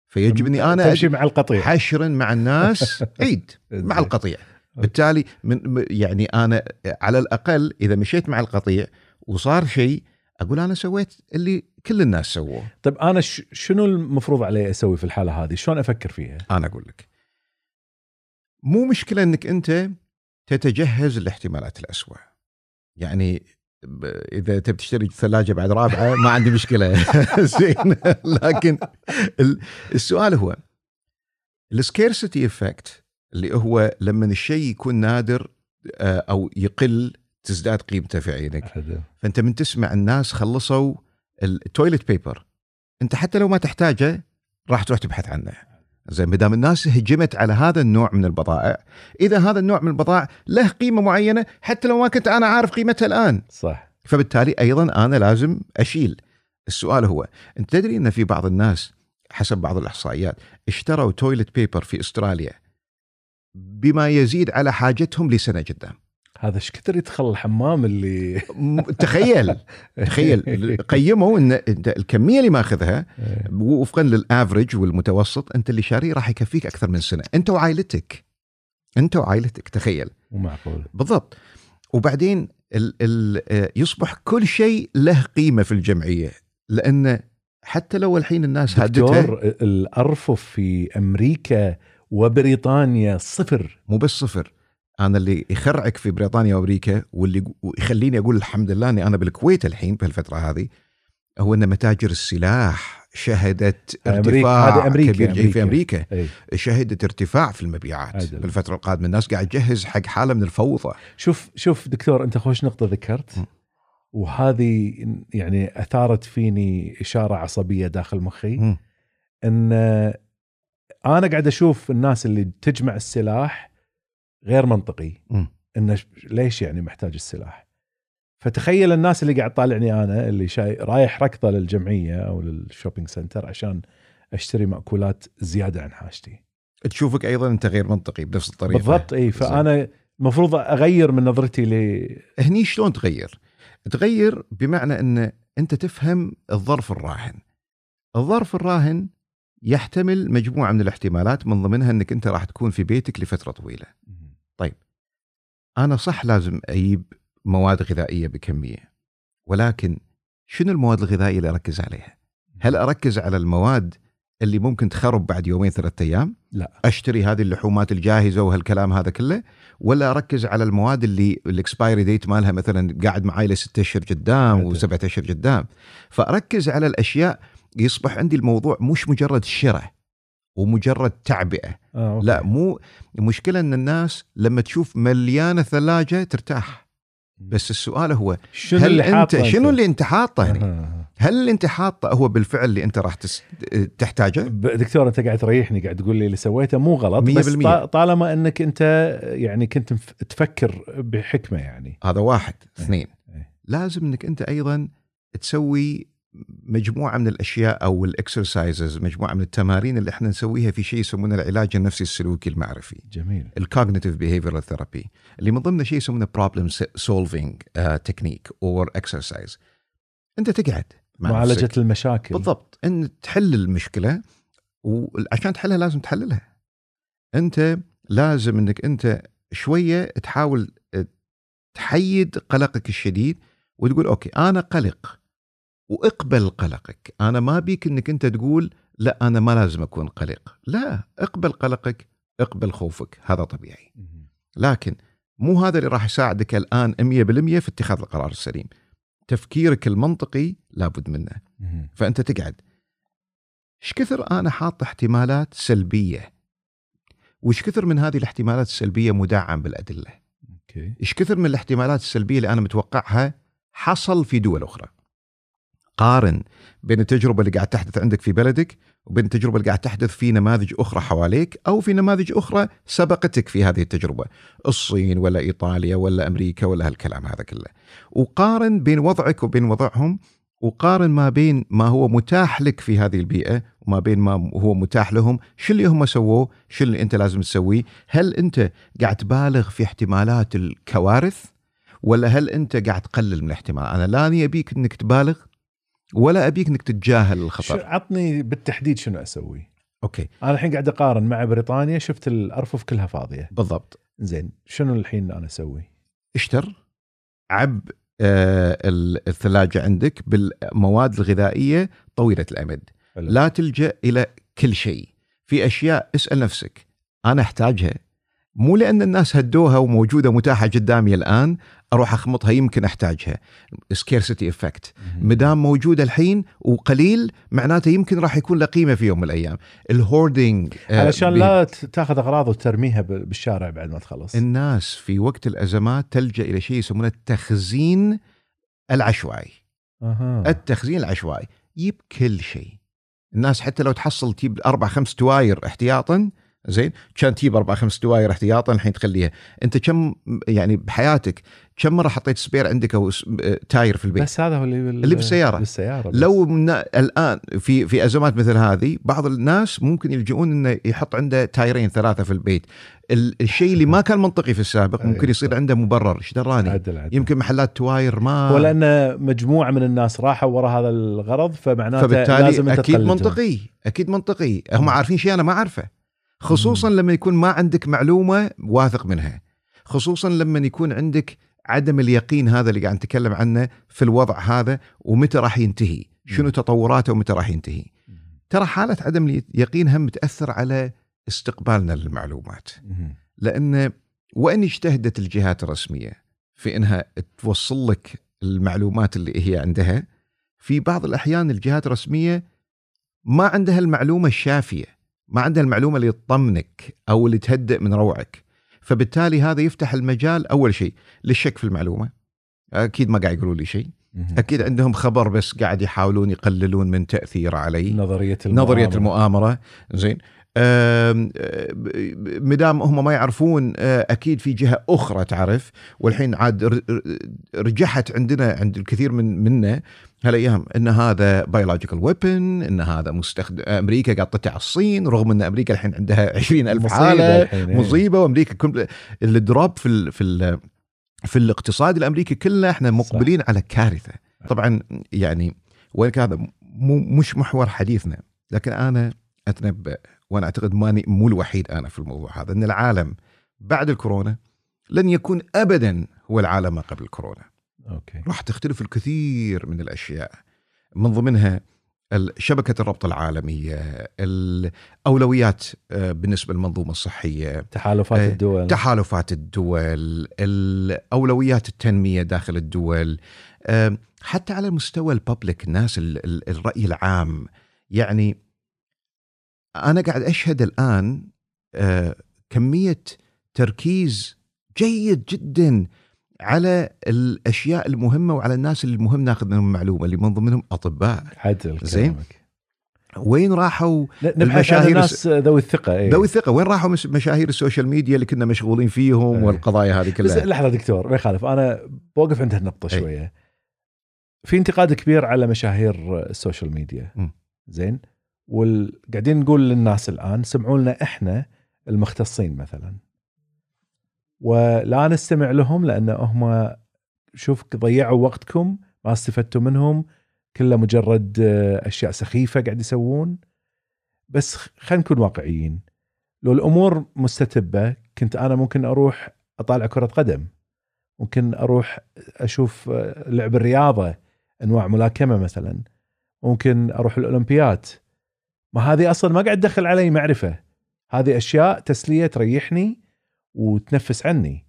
فيجب اني أنا مع القطيع حشرا مع الناس عيد مع. القطيع بالتالي من يعني أنا على الأقل إذا مشيت مع القطيع وصار شيء أقول أنا سويت اللي كل الناس سووه طيب أنا شنو المفروض علي أسوي في الحالة هذه؟ شلون أفكر فيها؟ أنا أقول لك مو مشكلة إنك أنت تتجهز الاحتمالات الأسوأ. يعني إذا تبي تشتري ثلاجة بعد رابعة ما عندي مشكلة. زين. لكن ال- السؤال هو ال scarcity effect اللي هو لما الشيء يكون نادر آه، أو يقل تزداد قيمته في عينك. فأنت من تسمع الناس خلصوا ال toilet paper أنت حتى لو ما تحتاجه راح تروح تبحث عنه. زين ما دام الناس هجمت على هذا النوع من البضائع إذا هذا النوع من البضائع له قيمة معينة حتى لو ما كنت أنا عارف قيمتها الآن. صح. فبالتالي أيضا أنا لازم أشيل. السؤال هو أنت تدري أن في بعض الناس حسب بعض الإحصائيات اشتروا toilet paper في أستراليا بما يزيد على حاجتهم لسنة قدام. هذا إيش كثر يدخل الحمام اللي تخيل تخيل. قيموا إن انت الكمية اللي ماخذها وفقا لل average والمتوسط أنت اللي شاريه راح يكفيك أكثر من سنة. أنت وعائلتك أنت وعائلتك تخيل. مو معقول. بالضبط. وبعدين ال ال آه، يصبح كل شيء له قيمة في الجمعية لأن حتى لو الحين الناس هادتها الأرفف في أمريكا وبريطانيا صفر. مو بس صفر. أنا اللي يخرعك في بريطانيا وأمريكا واللي يخليني أقول الحمد لله إني أنا بالكويت الحين بهالفترة هذه هو ان متاجر السلاح شهدت أمريكا- ارتفاع أمريكا- كبير جدا في أمريكا. أمريكا أي. شهدت ارتفاع في المبيعات عدل. بالفترة القادمة الناس قاعد تجهز حق حالة من الفوضى شوف شوف دكتور أنت خوش نقطة ذكرت م. وهذه يعني أثارت فيني إشارة عصبية داخل مخي مم. إن أنا قاعد أشوف الناس اللي تجمع السلاح غير منطقي مم. إنه ليش يعني محتاج السلاح فتخيل الناس اللي قاعد طالعني أنا اللي شاي رايح ركضة للجمعية أو لل shopping center عشان أشتري مأكولات زيادة عن حاجتي تشوفك أيضا أنت غير منطقي بنفس الطريقة بالضبط إي فأنا المفروض أغير من نظرتي ل هني شلون تغير؟ تغير بمعنى إن أنت تفهم الظرف الراهن. الظرف الراهن يحتمل مجموعة من الاحتمالات من ضمنها إنك أنت راح تكون في بيتك لفترة طويلة. أنا صح لازم أجيب مواد غذائية بكمية ولكن شنو المواد الغذائية اللي أركز عليها؟ هل أركز على المواد اللي ممكن تخرب بعد يومين ثلاثة أيام؟ لا. أشتري هذه اللحومات الجاهزة وهالكلام هذا كله ولا أركز على المواد اللي ال expiry date مالها مثلا قاعد معي لستة أشهر قدام. وسبعة أشهر قدام فأركز على الأشياء يصبح عندي الموضوع مش مجرد شراء ومجرد تعبئة آه، أوكي. لا مو المشكلة إن الناس لما تشوف مليانة ثلاجة ترتاح بس السؤال هو شنو هل اللي أنت حاطه شنو اللي أنت حاطه هنا؟ آه. هل اللي أنت حاطه هو بالفعل اللي أنت راح تس... تحتاجه؟ دكتور أنت قاعد تريحني قاعد تقول لي اللي سويته مو غلط مية بس بالمية. طا- طالما إنك أنت يعني كنت تفكر بحكمة يعني هذا واحد اثنين إيه. لازم إنك أنت أيضا تسوي مجموعة من الأشياء أو ال exercises مجموعة من التمارين اللي إحنا نسويها في شيء يسمونه العلاج النفسي السلوكي المعرفي. جميل. ال cognitive behavioral therapy اللي من ضمنه شيء يسمونه problem solving technique or exercise أنت تقعد مع معالجة نفسك. المشاكل. بالضبط. إن تحل المشكلة وعشان تحلها لازم تحللها. أنت لازم إنك أنت شوية تحاول تحيد قلقك الشديد وتقول أوكي أنا قلق. وإقبل قلقك. أنا ما أبيك إنك أنت تقول لا أنا ما لازم أكون قلق. لا إقبل قلقك إقبل خوفك هذا طبيعي. لكن مو هذا اللي راح يساعدك الآن 100% في اتخاذ القرار السليم. تفكيرك المنطقي لابد منه. فأنت تقعد. إيش كثر أنا حاط احتمالات سلبية؟ وش كثر من هذه الاحتمالات السلبية مدعم بالأدلة؟ أوكي. إيش كثر من الاحتمالات السلبية اللي أنا متوقعها حصل في دول أخرى؟ قارن بين التجربة اللي قاعد تحدث عندك في بلدك وبين التجربة اللي قاعد تحدث في نماذج أخرى حواليك أو في نماذج أخرى سبقتك في هذه التجربة الصين ولا إيطاليا ولا أمريكا ولا هالكلام هذا كله. وقارن بين وضعك وبين وضعهم وقارن ما بين ما هو متاح لك في هذه البيئة وما بين ما هو متاح لهم شو اللي هم سووه شو اللي أنت لازم تسويه؟ هل أنت قاعد تبالغ في احتمالات الكوارث ولا هل أنت قاعد تقلل من الاحتمال؟ أنا لا ابيك إنك تبالغ ولا أبيك إنك تتجاهل الخطر؟ عطني بالتحديد شنو أسوي. أوكي. أنا الحين قاعد أقارن مع بريطانيا شفت الأرفف كلها فاضية. بالضبط. زين شنو الحين أنا أسوي؟ اشتر عب آه، ال- الثلاجة عندك بالمواد الغذائية طويلة الأمد. حلو. لا تلجأ إلى كل شيء. في أشياء اسأل نفسك. أنا أحتاجها. مو لأن الناس هدوها وموجودة متاحة قدامي الآن أروح أخمطها يمكن أحتاجها. scarcity effect مهم. مدام موجودة الحين وقليل معناته يمكن راح يكون له قيمه في يوم من الأيام. ال hoarding آه، علشان بي- لا تاخذ أغراض وترميها بالشارع بعد ما تخلص. الناس في وقت الأزمات تلجأ إلى شيء يسمونه التخزين العشوائي. أها. التخزين العشوائي. يجيب كل شيء. الناس حتى لو تحصل تجيب أربع خمس تواير احتياطا زين كان تجيب أربع خمس تواير احتياطا الحين تخليها أنت كم يعني بحياتك كم مرة حطيت spare عندك أو تاير في البيت بس هذا هو اللي بال... اللي بالسيارة. بالسيارة بس. لو من الآن في في أزمات مثل هذه بعض الناس ممكن يلجؤون إنه يحط عنده تايرين ثلاثة في البيت ال- الشيء اللي ما كان منطقي في السابق ممكن أيوة. يصير عنده مبرر إيش دراني عدل عدل يمكن محلات تواير ما هو لأن مجموعة من الناس راحوا وراء هذا الغرض فمعناته فبالتالي لازم أكيد. منطقي أكيد منطقي هم. عارفين شيء أنا ما أعرفه خصوصا لما يكون ما عندك معلومة واثق منها. خصوصا لما يكون عندك عدم اليقين هذا اللي قاعد نتكلم عنه في الوضع هذا ومتى راح ينتهي؟ شنو. تطوراته ومتى راح ينتهي؟ ترى حالة عدم اليقين هم تأثر على استقبالنا للمعلومات. لأن وإن اجتهدت الجهات الرسمية في إنها توصل لك المعلومات اللي هي عندها في بعض الأحيان الجهات الرسمية ما عندها المعلومة الشافية. ما عندها المعلومة اللي تطمنك أو اللي تهدئ من روعك. فبالتالي هذا يفتح المجال أول شيء للشك في المعلومة. أكيد ما قاعد يقولوا لي شيء. أكيد عندهم خبر بس قاعد يحاولون يقللون من تاثيره علي. نظرية المؤامرة. نظرية المؤامرة. زين. مدام هم ما يعرفون آه، أكيد في جهة أخرى تعرف والحين عاد رجحت عندنا عند الكثير من منا هالأيام إن هذا biological weapon إن هذا مستخدم أمريكا قاعد تطع الصين رغم إن أمريكا الحين عندها 20 ألف مصيبة حالة الحين، إيه. مصيبة وأمريكا كل ال drop في ال في ال في الاقتصاد الأمريكي كله إحنا مقبلين على كارثة. طبعا يعني وين هذا؟ مو مش محور حديثنا لكن أنا أتنبأ وأنا أعتقد ماني مو الوحيد أنا في الموضوع هذا إن العالم بعد الكورونا لن يكون ابدا هو العالم ما قبل الكورونا. أوكي. راح تختلف الكثير من الأشياء من ضمنها شبكة الربط العالمية الأولويات آه، بالنسبة للمنظومة الصحية تحالفات إيه. الدول. تحالفات الدول الأولويات التنمية داخل الدول آم، حتى على مستوى الببليك الناس ال- ال- الرأي العام. يعني أنا قاعد أشهد الآن آه، كمية تركيز جيد جدا على الأشياء المهمة وعلى الناس اللي المهم ناخذ منهم معلومة اللي من ضمنهم أطباء عدل زين. وين راحوا المشاهير الناس ذوي الثقة إيه. ذوي الثقة وين راحوا مشاهير ال social media اللي كنا مشغولين فيهم إيه. والقضايا هذه بس كلها لحظة دكتور ما يخالف أنا بوقف عند هالنقطة أي. شوية في انتقاد كبير على مشاهير ال social media م. زين وقاعدين نقول للناس الآن سمعوا لنا إحنا المختصين مثلا. ولا نستمع لهم لأن هم شوف ضيعوا وقتكم ما استفدتوا منهم كله مجرد آه، أشياء سخيفة قاعد يسوون. بس خلينا نكون واقعيين. لو الأمور مستتبة كنت أنا ممكن أروح أطالع كرة قدم. ممكن أروح أشوف آه، لعب الرياضة أنواع ملاكمة مثلا. ممكن أروح الاولمبياد ما هذه أصلا ما قاعد تدخل علي معرفة. هذه أشياء تسلية تريحني وتنفس عني.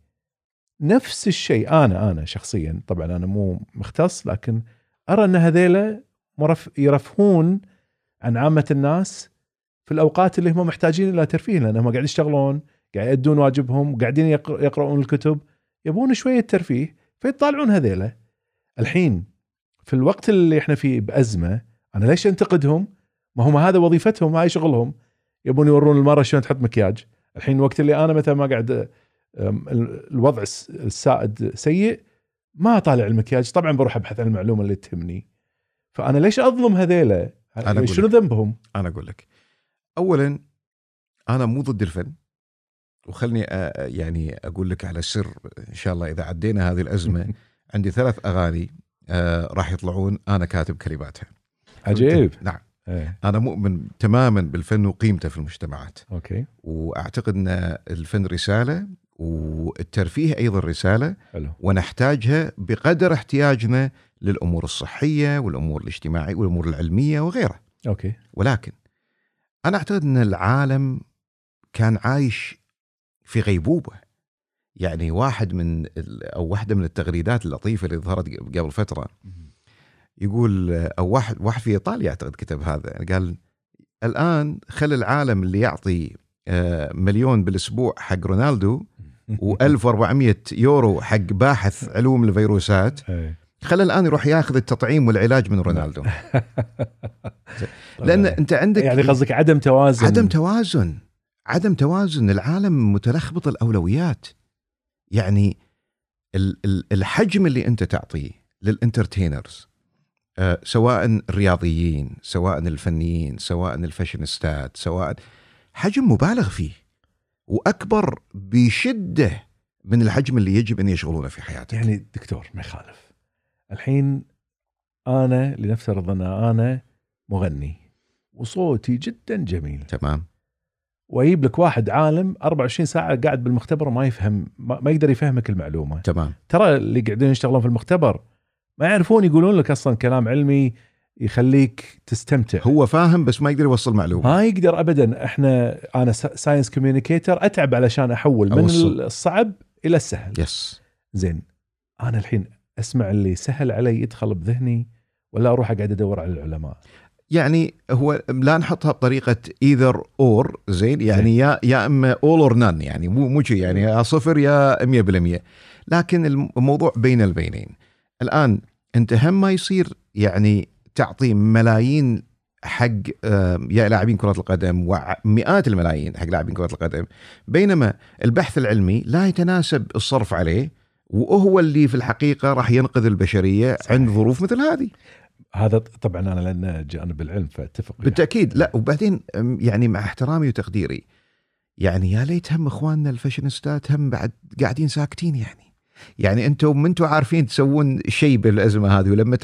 نفس الشيء أنا أنا شخصيا طبعا أنا مو مختص لكن أرى أن هذيلا يرفهون عن عامة الناس في الأوقات اللي هم محتاجين إلى ترفيه لانهم قاعد يشتغلون قاعد يأدون واجبهم قاعدين يقر- يقرؤون الكتب يبون شوية ترفيه فيطالعون هذيلا الحين في الوقت اللي إحنا فيه بأزمة أنا ليش أنتقدهم؟ ما هم هذا وظيفتهم هاي شغلهم. يبون يورون المراه شلون تحط مكياج. الحين الوقت اللي أنا مثلا ما قاعد الوضع الس- السائد سيء ما اطالع المكياج. طبعا بروح أبحث عن المعلومة اللي تهمني. فأنا ليش أظلم هذيلا؟ أنا أقول شنو. ذنبهم؟ أنا أقول لك. اولا أنا مو ضد الفن. وخلني أ- يعني أقول لك على سر إن شاء الله إذا عدينا هذه الأزمة عندي ثلاث أغاني آه راح يطلعون أنا كاتب كلماتها عجيب. نعم. إيه. أنا مؤمن تماما بالفن وقيمته في المجتمعات. Okay. وأعتقد أن الفن رسالة والترفيه أيضا رسالة. حلو. ونحتاجها بقدر احتياجنا للأمور الصحية والأمور الاجتماعية والأمور العلمية وغيرها. Okay. ولكن أنا أعتقد أن العالم كان عايش في غيبوبة. يعني واحد من أو واحدة من التغريدات اللطيفة اللي ظهرت قبل فترة يقول أو واحد واحد في إيطاليا أعتقد كتب هذا قال الآن خلي العالم اللي يعطي آه، مليون بالأسبوع حق رونالدو و1400 يورو حق باحث علوم الفيروسات إيه. خلى الآن يروح ياخذ التطعيم والعلاج من رونالدو. لأن أنت عندك يعني قصدك عدم توازن. عدم توازن عدم توازن العالم متلخبط الأولويات. يعني ال- ال- الحجم اللي أنت تعطيه للإنترتينرز سواء الرياضيين سواء الفنيين سواء الفاشينيستات سواء حجم مبالغ فيه وأكبر بشدة من الحجم اللي يجب أن يشغلونه في حياتك. يعني دكتور ما يخالف. الحين أنا لنفترض أن أنا مغني وصوتي جدا جميل. تمام. وأجيب لك واحد عالم 24 ساعة قاعد بالمختبر وما يفهم ما, ما يقدر يفهمك المعلومة. تمام. ترى اللي قاعدين يشتغلون في المختبر ما يعرفون يقولون لك أصلا كلام علمي يخليك تستمتع. هو فاهم بس ما يقدر يوصل معلومة. ما يقدر ابدا. إحنا أنا science communicator أتعب علشان أحول من أوصل. الصعب إلى السهل. Yes زين. أنا الحين أسمع اللي سهل علي يدخل بذهني ولا أروح أقعد أدور على العلماء. يعني هو لا نحطها بطريقة either or زين؟ يعني يا يا إما all or none يعني مو مو يعني يا صفر يا 100% لكن الموضوع بين البينين. الآن انت هم ما يصير يعني تعطي ملايين حق يا لاعبين كرة القدم ومئات الملايين حق لاعبين كرة القدم بينما البحث العلمي لا يتناسب الصرف عليه وهو اللي في الحقيقة راح ينقذ البشرية صحيح. عند ظروف مثل هذه هذا طبعا أنا لأن جانب العلم فأتفق. بالتأكيد لا وبعدين يعني مع احترامي وتقديري يعني يا ليت هم إخواننا الفاشينيستات هم بعد قاعدين ساكتين يعني يعني أنتم ما أنتم عارفين تسوون شيء بالأزمة هذه ولما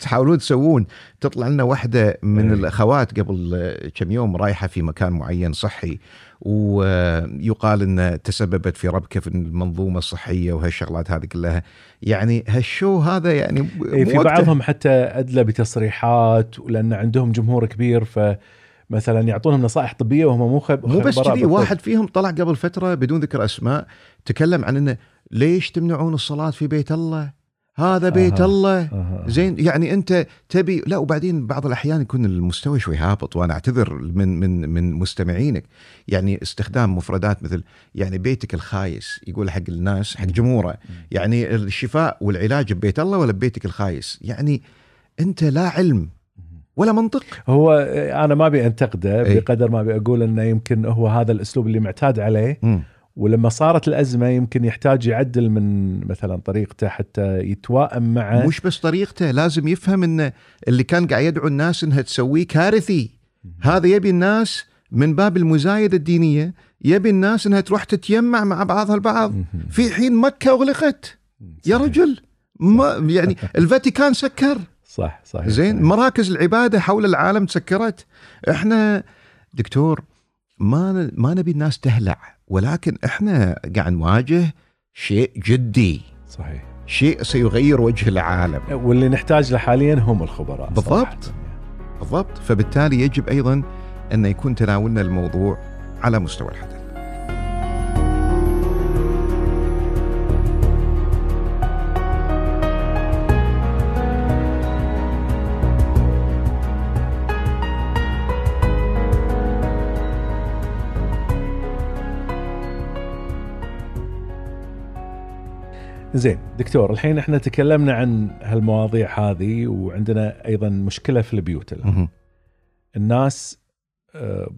تحاولون تسوون تطلع لنا واحدة من أي. الأخوات قبل كم يوم رايحة في مكان معين صحي ويقال إن تسببت في ربكة في المنظومة الصحية وهالشغلات هذه كلها يعني هالشو هذا يعني إيه في. بعضهم حتى أدلى بتصريحات ولان عندهم جمهور كبير فمثلا يعطونهم نصائح طبية وهم مو خب مو بس كذي. واحد فيهم طلع قبل فترة بدون ذكر أسماء تكلم عن إنه ليش تمنعون الصلاة في بيت الله؟ هذا بيت أها. الله أها. زين يعني أنت تبي لا وبعدين بعض الأحيان يكون المستوى شوي هابط وأنا أعتذر من من من مستمعينك يعني استخدام مفردات مثل يعني بيتك الخايس يقول حق الناس حق جمهوره يعني الشفاء والعلاج ببيت الله ولا ببيتك الخايس يعني أنت لا علم ولا منطق. هو أنا ما أبي أنتقده. بقدر ما أبي أقول إنه يمكن هو هذا الأسلوب اللي معتاد عليه. مم. ولما صارت الأزمة يمكن يحتاج يعدل من مثلا طريقته حتى يتوائم مع مش بس طريقته لازم يفهم إن اللي كان قاعد يدعو الناس إنها تسويه كارثي. هذا يبي الناس من باب المزايدة الدينية يبي الناس إنها تروح تتيمع مع بعضها البعض. في حين مكة أغلقت. يا. رجل ما يعني الفاتيكان سكر. صح صحيح زين صحيح. مراكز العبادة حول العالم تسكرت. إحنا دكتور ما ما نبي الناس تهلع ولكن إحنا قاعد نواجه شيء جدي. صحيح. شيء سيغير وجه العالم. واللي نحتاج له حاليا هم الخبراء بالضبط. صراحة. بالضبط. فبالتالي يجب أيضا أن يكون تناولنا الموضوع على مستوى الحدث. زين دكتور الحين إحنا تكلمنا عن هالمواضيع هذه وعندنا أيضا مشكلة في البيوت الآن. الناس آه،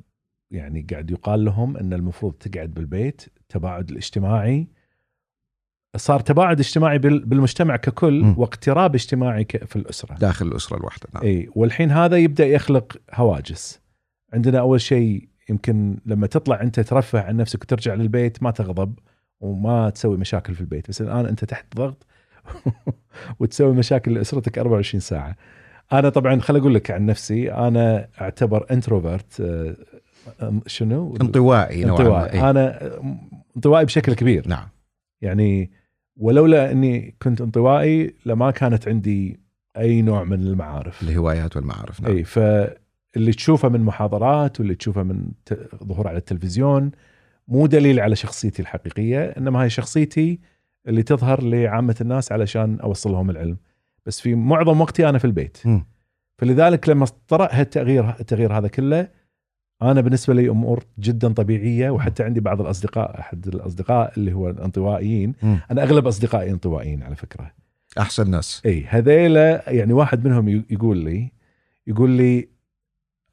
يعني قاعد يقال لهم إن المفروض تقعد بالبيت التباعد الاجتماعي صار تباعد اجتماعي بال- بالمجتمع ككل. واقتراب اجتماعي في الأسرة داخل الأسرة الواحدة نعم. إي والحين هذا يبدأ يخلق هواجس عندنا أول شيء يمكن لما تطلع أنت ترفه عن نفسك وترجع للبيت ما تغضب وما تسوي مشاكل في البيت. بس الآن أنت تحت ضغط وتسوي مشاكل لأسرتك 24 ساعة. أنا طبعا خل أقول لك عن نفسي أنا أعتبر إنتروفرت شنو؟ انطوائي نوعا ما انطوائي إيه. أنا انطوائي بشكل كبير. نعم. يعني ولولا إني كنت انطوائي لما كانت عندي أي نوع من المعارف. الهوايات والمعارف نعم. اي فاللي تشوفه من محاضرات واللي تشوفه من ظهور على التلفزيون مو دليل على شخصيتي الحقيقية إنما هاي شخصيتي اللي تظهر لعامة الناس علشان أوصل لهم العلم. بس في معظم وقتي أنا في البيت. مم. فلذلك لما طرأ هالتغيير التغيير هذا كله أنا بالنسبة لي أمور جدا طبيعية وحتى عندي بعض الأصدقاء أحد الأصدقاء اللي هو الانطوائيين. مم. أنا أغلب أصدقائي انطوائيين على فكرة. أحسن ناس. إي هذيلا يعني واحد منهم يقول لي يقول لي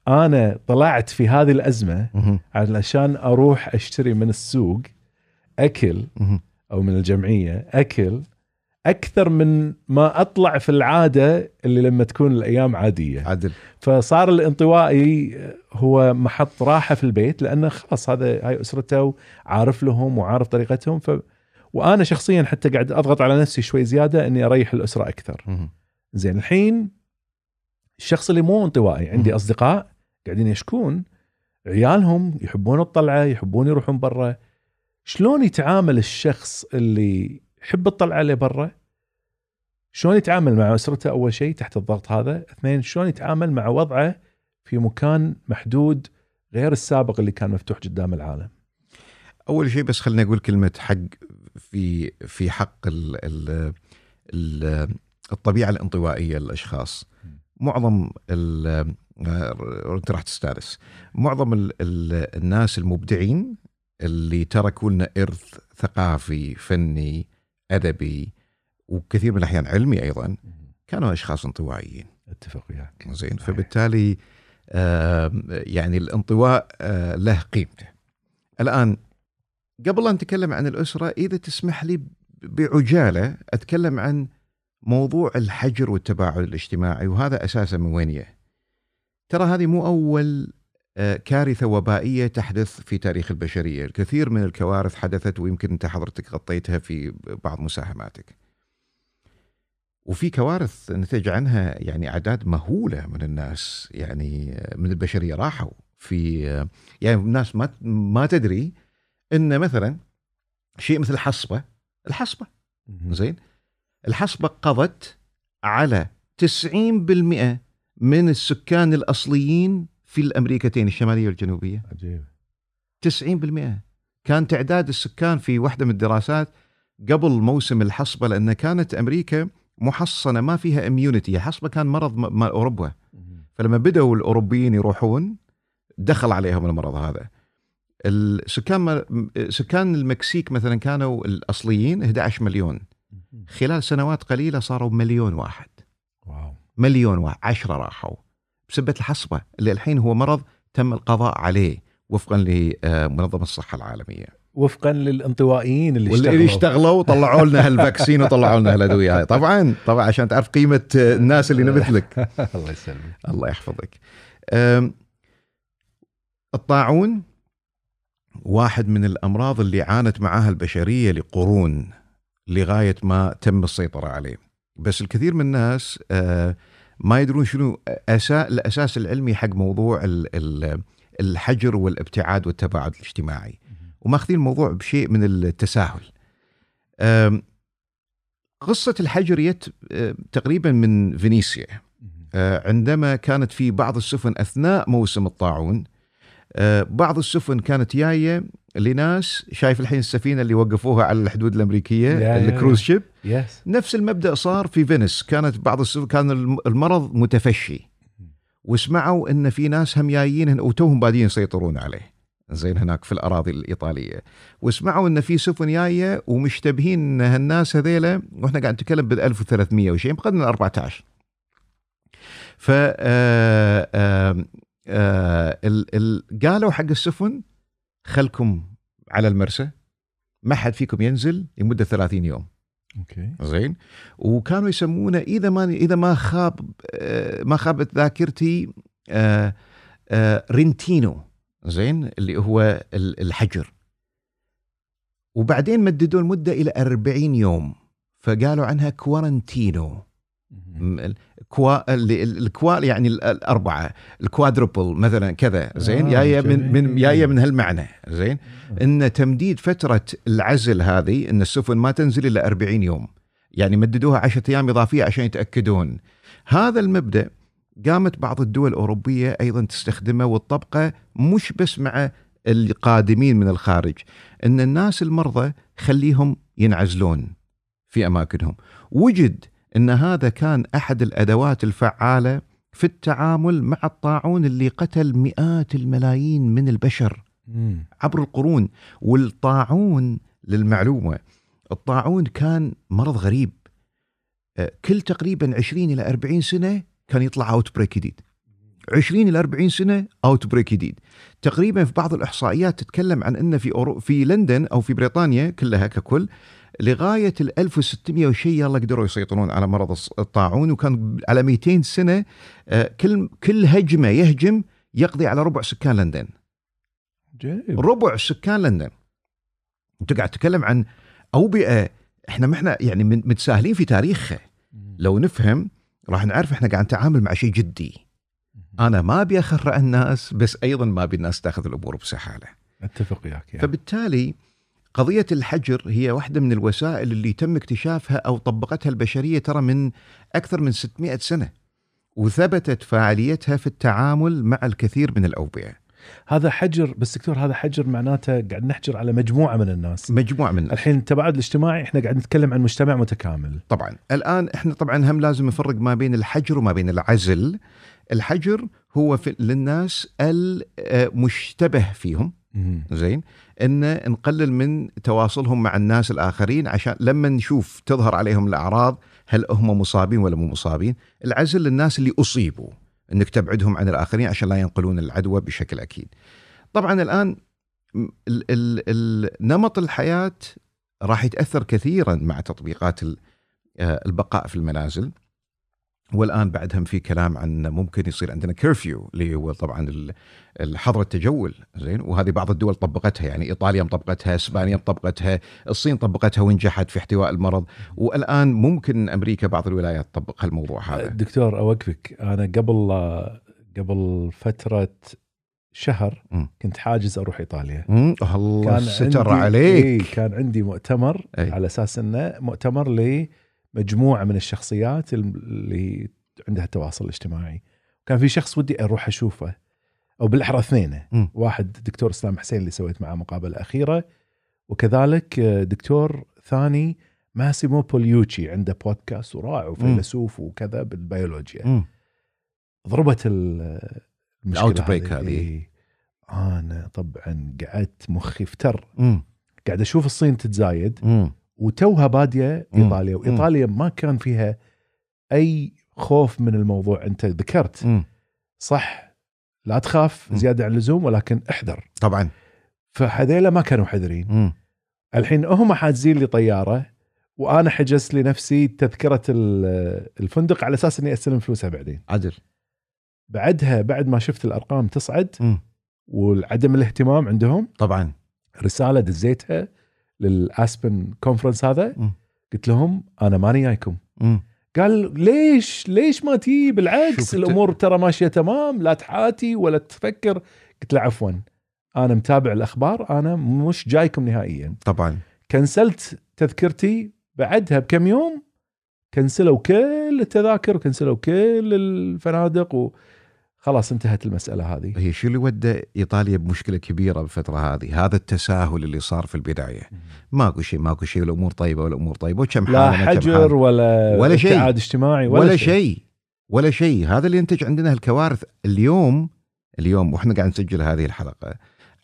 أنا طلعت في هذه الأزمة. علشان أروح أشتري من السوق أكل. أو من الجمعية أكل أكثر من ما أطلع في العادة اللي لما تكون الأيام عادية عدل فصار الانطوائي هو محط راحة في البيت لأنه خلاص هذا هاي أسرته عارف لهم وعارف طريقتهم ف وأنا شخصيا حتى قاعد أضغط على نفسي شوي زيادة إني أريح الأسرة أكثر. زين الحين الشخص اللي مو انطوائي عندي. أصدقاء قاعدين يشكون عيالهم يحبون الطلعة يحبون يروحون برا. شلون يتعامل الشخص اللي يحب الطلعة لبرا شلون يتعامل مع أسرته أول شيء تحت الضغط هذا؟ اثنين شلون يتعامل مع وضعه في مكان محدود غير السابق اللي كان مفتوح قدام العالم؟ أول شيء بس خليني أقول كلمة حق في في حق ال ال ال الطبيعة الانطوائية للأشخاص. معظم ال- انت راح تستانس. معظم ال ال الناس المبدعين اللي تركوا لنا إرث ثقافي فني أدبي وكثير من الأحيان علمي أيضا كانوا أشخاص انطوائيين. أتفق وياك. زين. فبالتالي آه، يعني الانطواء آه، له قيمته. الآن قبل أن نتكلم عن الأسرة إذا تسمح لي بعجالة أتكلم عن موضوع الحجر والتباعد الاجتماعي وهذا أساسا من وين جاء؟ ترى هذه مو أول آه، كارثة وبائية تحدث في تاريخ البشرية، الكثير من الكوارث حدثت ويمكن أنت حضرتك غطيتها في بعض مساهماتك. وفي كوارث نتج عنها يعني أعداد مهولة من الناس يعني آه، من البشرية راحوا في آه، يعني الناس ما ما تدري إن مثلا شيء مثل الحصبة الحصبة. زين الحصبة قضت على 90% من السكان الأصليين في الأمريكتين الشمالية والجنوبية. عجيب. 90% كان تعداد السكان في واحدة من الدراسات قبل موسم الحصبة لأن كانت أمريكا محصنة ما فيها immunity الحصبة كان مرض مال أوروبا. فلما بدأوا الأوروبيين يروحون دخل عليهم المرض هذا. السكان سكان المكسيك مثلا كانوا الأصليين 11 مليون. خلال سنوات قليلة صاروا مليون واحد. واو. مليون واحد عشرة راحوا. بسبة الحصبة اللي الحين هو مرض تم القضاء عليه وفقا لمنظمة الصحة العالمية. وفقا للانطوائيين اللي واللي اشتغلوا. اشتغلوا طلعوا لنا هالفاكسين وطلعوا لنا هالأدوية هاي. طبعا طبعا عشان تعرف قيمة الناس اللي مثلك الله يسلمك. الله يحفظك. الطاعون واحد من الأمراض اللي عانت معها البشرية لقرون لغاية ما تم السيطرة عليه. بس الكثير من الناس آه، ما يدرون شنو الأساس العلمي حق موضوع ال- ال- الحجر والابتعاد والتباعد الاجتماعي. وماخذين الموضوع بشيء من التساهل. أم، قصة الحجر يت آه، تقريبا من فينيسيا. آه، عندما كانت في بعض السفن أثناء موسم الطاعون آه، بعض السفن كانت جاية لناس شايف الحين السفينة اللي وقفوها على الحدود يا- ال cruise ship yes نفس المبدأ صار في Venice. كانت بعض كان الم- المرض متفشي. وسمعوا إن في ناس هم جايين وتوهم بادين يسيطرون عليه. زين هناك في الأراضي الإيطالية. وسمعوا إن في سفن جاية ومشتبهين إن هالناس هذيلا وإحنا قاعد نتكلم بال 1300 وشيء بقرن ال 14 ف آه، آه، آه، ال- ال- قالوا حق السفن خلكم على المرسى ما حد فيكم ينزل لمدة 30 يوم. okay زين وكانوا يسمونه اذا ما اذا ما خاب ما خابت ذاكرتي trentino زين اللي هو ال- الحجر وبعدين مددوا المده إلى 40 يوم فقالوا عنها quarantino م- الكوا يعني ال- الأربعة. الكوادربل مثلا كذا. زين؟ آه، جاية من من. جاية من هالمعنى. زين؟ إن تمديد فترة العزل هذه إن السفن ما تنزل إلا 40 يوم. يعني مددوها 10 أيام إضافية عشان يتأكدون. هذا المبدأ قامت بعض الدول الأوروبية أيضا تستخدمه وتطبقه مش بس مع القادمين من الخارج. إن الناس المرضى خليهم ينعزلون في أماكنهم. وجد إن هذا كان أحد الأدوات الفعالة في التعامل مع الطاعون اللي قتل مئات الملايين من البشر. عبر القرون والطاعون للمعلومة الطاعون كان مرض غريب. آه، كل تقريبا 20 إلى 40 سنة كان يطلع outbreak جديد. 20 إلى 40 سنة outbreak جديد. تقريبا في بعض الإحصائيات تتكلم عن إن في أورو... في لندن أو في بريطانيا كلها ككل لغاية ال 1600 وشيء يلا قدروا يسيطرون على مرض الطاعون وكان على 200 سنة آه، كل كل هجمة يهجم يقضي على ربع سكان لندن. جيب. ربع سكان لندن. أنت قاعد تتكلم عن أوبئة إحنا ما إحنا يعني متساهلين في تاريخها. لو نفهم راح نعرف إحنا قاعد نتعامل مع شيء جدي. أنا ما أبي اخرع الناس بس أيضا ما أبي الناس تأخذ الأمور بسحاله أتفق وياك يعني. فبالتالي قضية الحجر هي واحدة من الوسائل اللي تم اكتشافها أو طبقتها البشرية ترى من أكثر من 600 سنة وثبتت فاعليتها في التعامل مع الكثير من الأوبئة. هذا حجر بس دكتور هذا حجر معناته قاعد نحجر على مجموعة من الناس. مجموعة من الحين التباعد الاجتماعي إحنا قاعد نتكلم عن مجتمع متكامل. طبعا. الآن إحنا طبعا هم لازم نفرق ما بين الحجر وما بين العزل. الحجر هو في للناس المشتبه فيهم. مم. زين؟ إن نقلل من تواصلهم مع الناس الآخرين عشان لما نشوف تظهر عليهم الأعراض هل هم مصابين ولا مو مصابين؟ العزل للناس اللي أصيبوا إنك تبعدهم عن الآخرين عشان لا ينقلون العدوى بشكل أكيد. طبعا الآن ال- ال- ال- نمط الحياة راح يتأثر كثيرا مع تطبيقات آه، البقاء في المنازل. والآن بعدهم في كلام عن ممكن يصير عندنا كيرفيو اللي هو طبعا ال- الحظر التجول زين؟ وهذه بعض الدول طبقتها يعني إيطاليا مطبقتها إسبانيا مطبقتها الصين طبقتها ونجحت في احتواء المرض. والآن ممكن أمريكا بعض الولايات تطبق هالموضوع هذا. دكتور أوقفك. أنا قبل قبل فترة شهر. كنت حاجز أروح إيطاليا. الله ستر عليك. إيه كان عندي مؤتمر أي. على أساس إنه مؤتمر لمجموعه من الشخصيات اللي عندها التواصل الاجتماعي كان في شخص ودي أروح أشوفه أو بالأحرى اثنين. واحد دكتور إسلام حسين اللي سويت معه مقابلة أخيرة وكذلك دكتور ثاني ماسيمو بيليوتشي عنده بودكاست ورائع وفيلسوف وكذا بالبيولوجيا مم. ضربت ال- المشكلة ال outbreak هذه. إيه. أنا طبعا قعدت مخي افتر. قاعد أشوف الصين تتزايد مم. وتوها بادية مم. إيطاليا وإيطاليا ما كان فيها أي خوف من الموضوع أنت ذكرت مم. صح لا تخاف. زيادة عن اللزوم ولكن احذر طبعا فهذيلا ما كانوا حذرين مم. الحين هم حاجزين لي طياره وأنا حجزت لنفسي تذكرة ال- الفندق على أساس إني أستلم فلوسها بعدين عدل بعدها بعد ما شفت الأرقام تصعد مم. وعدم الاهتمام عندهم طبعا رسالة دزيتها للأسبن كونفرنس هذا. قلت لهم أنا ماني جايكم. قال ليش؟ ليش ما تجي بالعكس الأمور ترى ماشية تمام لا تحاتي ولا تفكر. قلت له عفوا أنا متابع الأخبار أنا مش جايكم نهائيا. طبعا. كنسلت تذكرتي. بعدها بكم يوم كنسلوا كل التذاكر وكنسلوا كل الفنادق وخلاص انتهت المسألة هذه. هي شو اللي ودى إيطاليا بمشكلة كبيرة بالفترة هذه؟ هذا التساهل اللي صار في البداية. ماكو شيء ماكو شيء والامور طيبة والامور طيبة وكم لا حجر. ولا ولا شيء. ابتعاد اجتماعي ولا, ولا شيء. ولا شيء. هذا اللي ينتج عندنا هالكوارث اليوم اليوم وإحنا قاعد نسجل هذه الحلقة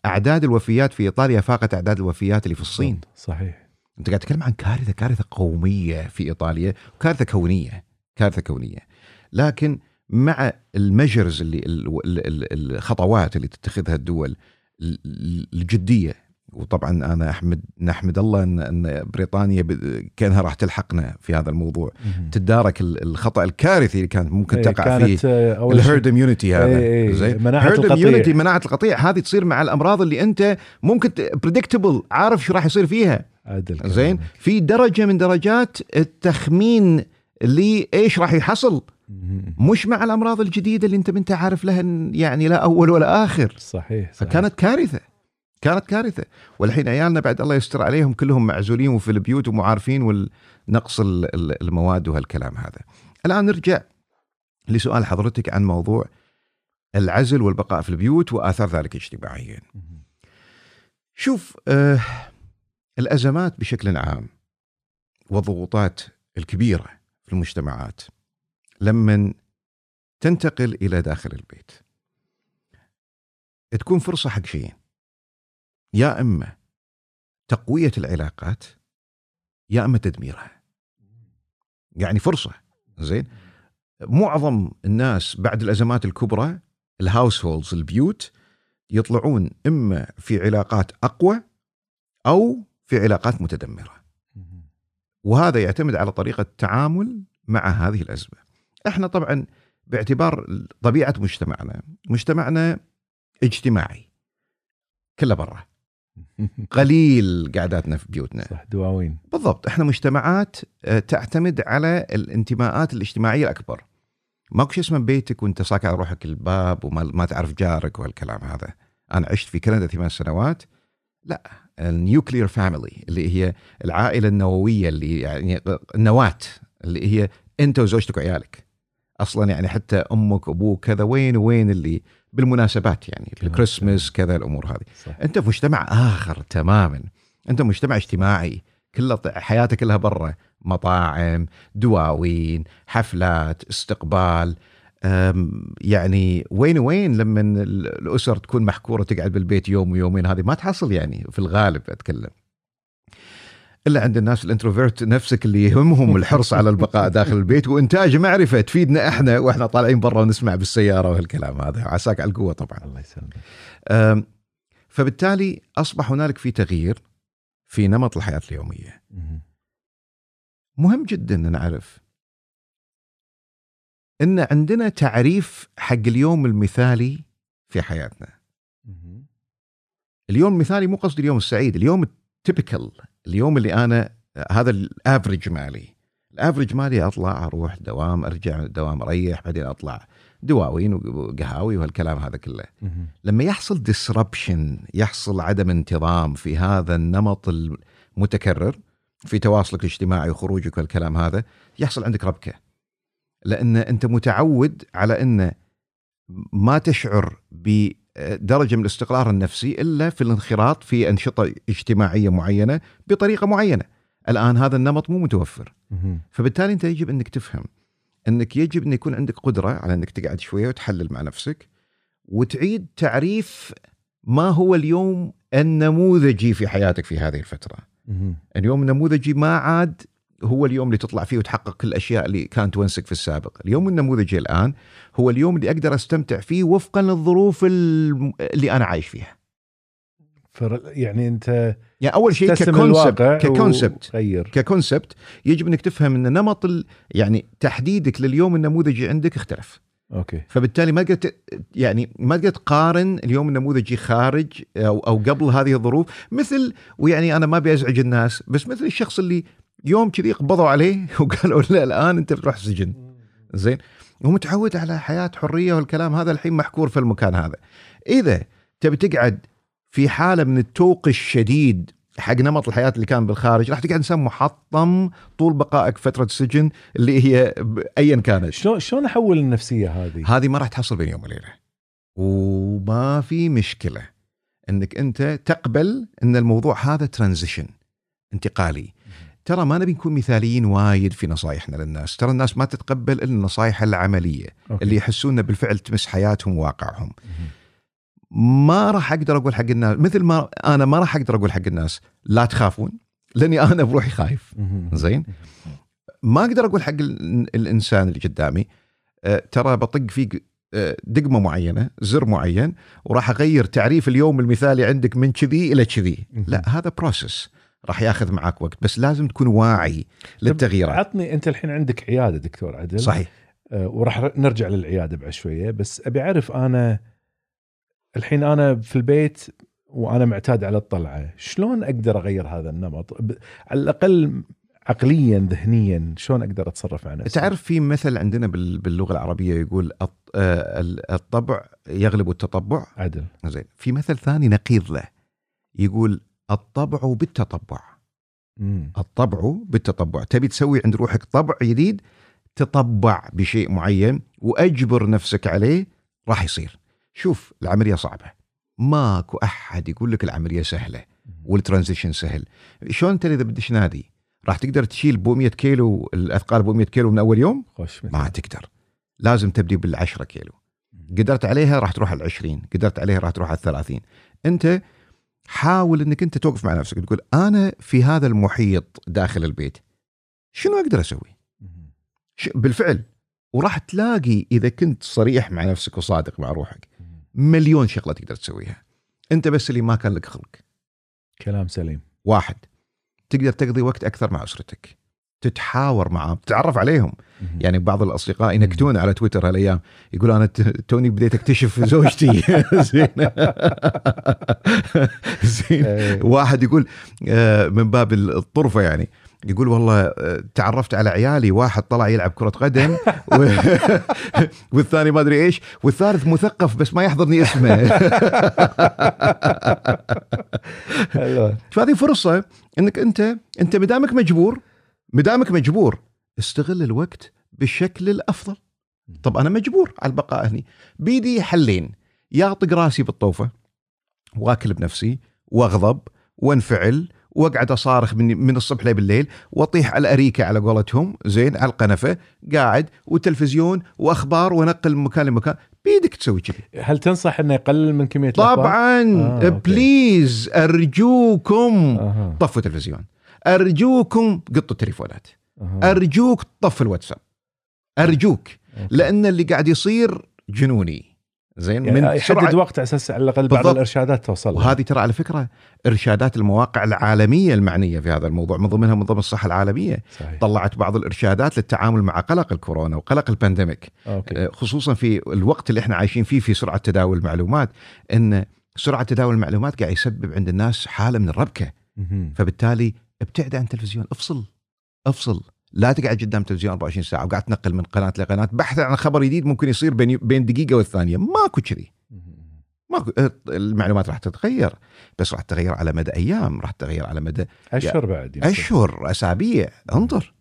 أعداد الوفيات في إيطاليا فاقت أعداد الوفيات اللي في الصين. صحيح. أنت قاعد تتكلم عن كارثة كارثة قومية في إيطاليا وكارثه كونية كارثة كونية. لكن مع ال measures اللي ال- ال- ال- الخطوات اللي تتخذها الدول ال- ال- الجدية. وطبعا أنا احمد نحمد الله ان إن بريطانيا كأنها راح تلحقنا في هذا الموضوع. مهم. تتدارك ال- الخطأ الكارثي اللي كانت ممكن إيه، تقع كانت فيه ال herd immunity هذا. إيه، إيه، زين؟ مناعة herd القطيع. مناعة القطيع. هذه تصير مع الأمراض اللي أنت ممكن predictable عارف شو راح يصير فيها. عدل زين. في درجة من درجات التخمين اللي إيش راح يحصل. مش مع الأمراض الجديدة اللي أنت ما أنت عارف لها يعني لا أول ولا آخر. صحيح, صحيح. فكانت كارثة كانت كارثة. والحين عيالنا بعد الله يستر عليهم كلهم معزولين وفي البيوت ومعارفين والنقص المواد وهالكلام هذا. الآن نرجع لسؤال حضرتك عن موضوع العزل والبقاء في البيوت وآثار ذلك اجتماعيا شوف آه الأزمات بشكل عام والضغوطات الكبيرة في المجتمعات لما تنتقل إلى داخل البيت. تكون فرصة حق شيئين يا إما تقوية العلاقات يا إما تدميرها. يعني فرصة زين؟ معظم الناس بعد الأزمات الكبرى الهاوس هولدز البيوت يطلعون إما في علاقات أقوى أو في علاقات متدمرة. وهذا يعتمد على طريقة التعامل مع هذه الأزمة. إحنا طبعا باعتبار طبيعة مجتمعنا مجتمعنا اجتماعي كله برا. قليل قعداتنا في بيوتنا. صح دواوين. بالضبط إحنا مجتمعات آه، تعتمد على الانتماءات الاجتماعية الأكبر. ماكو شيء اسمه بيتك وانت صاك على روحك الباب وما ما تعرف جارك وهالكلام هذا. أنا عشت في كندا ثمان سنوات. لا ال nuclear family اللي هي العائلة النووية اللي يعني النواة اللي هي أنت وزوجتك وعيالك. أصلا يعني حتى أمك أبوك كذا وين وين اللي بالمناسبات يعني الكريسماس كذا الأمور هذه. صح. أنت في مجتمع آخر تماما. أنت مجتمع اجتماعي. كله حياتك كلها برا. مطاعم دواوين حفلات استقبال. يعني وين وين لما الأسر تكون محكورة تقعد بالبيت يوم ويومين هذه؟ ما تحصل يعني في الغالب أتكلم. إلا عند الناس الإنتروفيرت نفسك اللي يهمهم الحرص على البقاء داخل البيت وإنتاج معرفة تفيدنا إحنا وإحنا طالعين برا ونسمع بالسيارة وهالكلام هذا. عساك على القوة طبعا. الله يسلمك. فبالتالي أصبح هنالك في تغيير في نمط الحياة اليومية. مهم. جدا أن نعرف أن عندنا تعريف حق اليوم المثالي في حياتنا. اليوم المثالي مو قصدي اليوم السعيد اليوم typical اليوم اللي أنا هذا ال average مالي. ال average مالي أطلع أروح دوام أرجع دوام أريح بعدين أطلع دواوين وقهاوي وهالكلام هذا كله. لما يحصل ديسربشن يحصل عدم انتظام في هذا النمط المتكرر في تواصلك الاجتماعي وخروجك والكلام هذا يحصل عندك ربكة. لأن أنت متعود على أن ما تشعر بدرجه من الاستقرار النفسي إلا في الانخراط في أنشطة اجتماعية معينة بطريقة معينة. الآن هذا النمط مو متوفر. فبالتالي أنت يجب أنك تفهم أنك يجب أن يكون عندك قدرة على أنك تقعد شوية وتحلل مع نفسك وتعيد تعريف ما هو اليوم النموذجي في حياتك في هذه الفترة. اليوم النموذجي ما عاد هو اليوم اللي تطلع فيه وتحقق كل الأشياء اللي كانت تونسك في السابق، اليوم النموذجي الآن هو اليوم اللي أقدر أستمتع فيه وفقا للظروف اللي أنا عايش فيها. يعني أنت يعني أول شيء ككونسبت ككونسبت ككونسبت يجب أنك تفهم أن نمط يعني تحديدك لليوم النموذجي عندك اختلف. أوكي فبالتالي ما تقدر يعني ما تقدر تقارن اليوم النموذجي خارج أو أو قبل هذه الظروف مثل ويعني أنا ما أبي أزعج الناس بس مثل الشخص اللي يوم كذي قبضوا عليه وقالوا له الآن أنت بتروح السجن. زين. هو متعود على حياة حرية والكلام هذا الحين محكور في المكان هذا. إذا تبي تقعد في حالة من التوق الشديد حق نمط الحياة اللي كان بالخارج راح تقعد إنسان محطم طول بقائك فترة السجن اللي هي ايا كانت. شلون شلون أحول النفسية هذه؟ هذه ما راح تحصل بين يوم وليلة. وما في مشكلة إنك أنت تقبل إن الموضوع هذا transition انتقالي. ترى ما نبي نكون مثاليين وايد في نصايحنا للناس. ترى الناس ما تتقبل الا النصايح العملية okay. اللي يحسون بالفعل تمس حياتهم وواقعهم. ما راح أقدر أقول حق الناس مثل ما أنا ما راح أقدر أقول حق الناس لا تخافون لأني أنا بروحي خايف. زين؟ ما أقدر أقول حق الإنسان اللي قدامي أه ترى بطق فيك أه دقمة معينة زر معين وراح أغير تعريف اليوم المثالي عندك من كذي إلى كذي. لا هذا بروسس راح ياخذ معك وقت بس لازم تكون واعي للتغييرات. عطني أنت الحين عندك عيادة دكتور عدل. صحيح. أه وراح نرجع للعيادة بعد شوية بس أبي أعرف أنا الحين أنا في البيت وأنا معتاد على الطلعة شلون أقدر أغير هذا النمط؟ على الأقل عقليا ذهنيا شلون أقدر أتصرف مع نفسي؟ تعرف في مثل عندنا بال- باللغة العربية يقول آه، ال- الطبع يغلب التطبع. عدل. زين. في مثل ثاني نقيض له يقول الطبع بالتطبع. مم. الطبع بالتطبع. تبي تسوي عند روحك طبع جديد تطبع بشيء معين وأجبر نفسك عليه راح يصير. شوف العملية صعبة. ماكو أحد يقول لك العملية سهلة والترانزيشن سهل. شلون انت اذا بدش نادي راح تقدر تشيل ب 100 كيلو الأثقال ب 100 كيلو من أول يوم؟ خوش. ما تقدر. لازم تبدي بال 10 كيلو قدرت عليها راح تروح على 20 قدرت عليها راح تروح على 30 أنت حاول إنك أنت توقف مع نفسك تقول أنا في هذا المحيط داخل البيت شنو أقدر أسوي؟ بالفعل. وراح تلاقي إذا كنت صريح مع نفسك وصادق مع روحك مليون شغلة تقدر تسويها. أنت بس اللي ما كان لك خلق. كلام سليم. واحد تقدر تقضي وقت أكثر مع أسرتك. تتحاور معهم تتعرف عليهم. يعني بعض الأصدقاء ينكتون على تويتر هالأيام يقول أنا توني بديت أكتشف زوجتي زين زين إيه. واحد يقول آه، من باب الطرفة يعني يقول والله آه، تعرفت على عيالي واحد طلع يلعب كرة قدم و... والثاني ما أدري إيش والثالث مثقف بس ما يحضرني اسمه. فهذه فرصة إنك أنت أنت مدامك مجبور مدامك مجبور. استغل الوقت بالشكل الأفضل. طب أنا مجبور على البقاء هني. بيدي حلين. يا أطق راسي بالطوفة واكل بنفسي واغضب وانفعل واقعد أصارخ من من الصبح لبالليل وأطيح على الاريكه على قولتهم. زين على القنفة قاعد وتلفزيون وأخبار وأنقل من مكان لمكان. بيدك تسوي كذي. هل تنصح إنه يقلل من كمية الأخبار؟ طبعا. آه، okay. please أرجوكم. أها. طفوا التلفزيون أرجوكم قطوا التليفونات. أرجوك طف الواتساب أرجوك okay. لأن اللي قاعد يصير جنوني زين يعني من يحدد وقت على أساس على الأقل بعض. الإرشادات توصل. وهذه ترى على فكرة إرشادات المواقع العالمية المعنية في هذا الموضوع من ضمنها منظمة الصحة العالمية صحيح طلعت بعض الإرشادات للتعامل مع قلق الكورونا وقلق ال pandemic okay آه، خصوصا في الوقت اللي إحنا عايشين فيه في سرعة تداول المعلومات إن سرعة تداول المعلومات قاعد يسبب عند الناس حالة من الربكة. فبالتالي ابتعد عن التلفزيون. افصل. افصل. لا تقعد قدام التلفزيون 24 ساعة وقاعد تنقل من قناة لقناة. بحثا عن خبر جديد ممكن يصير بين بين دقيقة والثانية. ماكو كذي. ماكو. المعلومات راح تتغير. بس راح تتغير على مدى أيام راح تتغير على مدى أشهر بعد يمكن. أشهر أسابيع. انظر.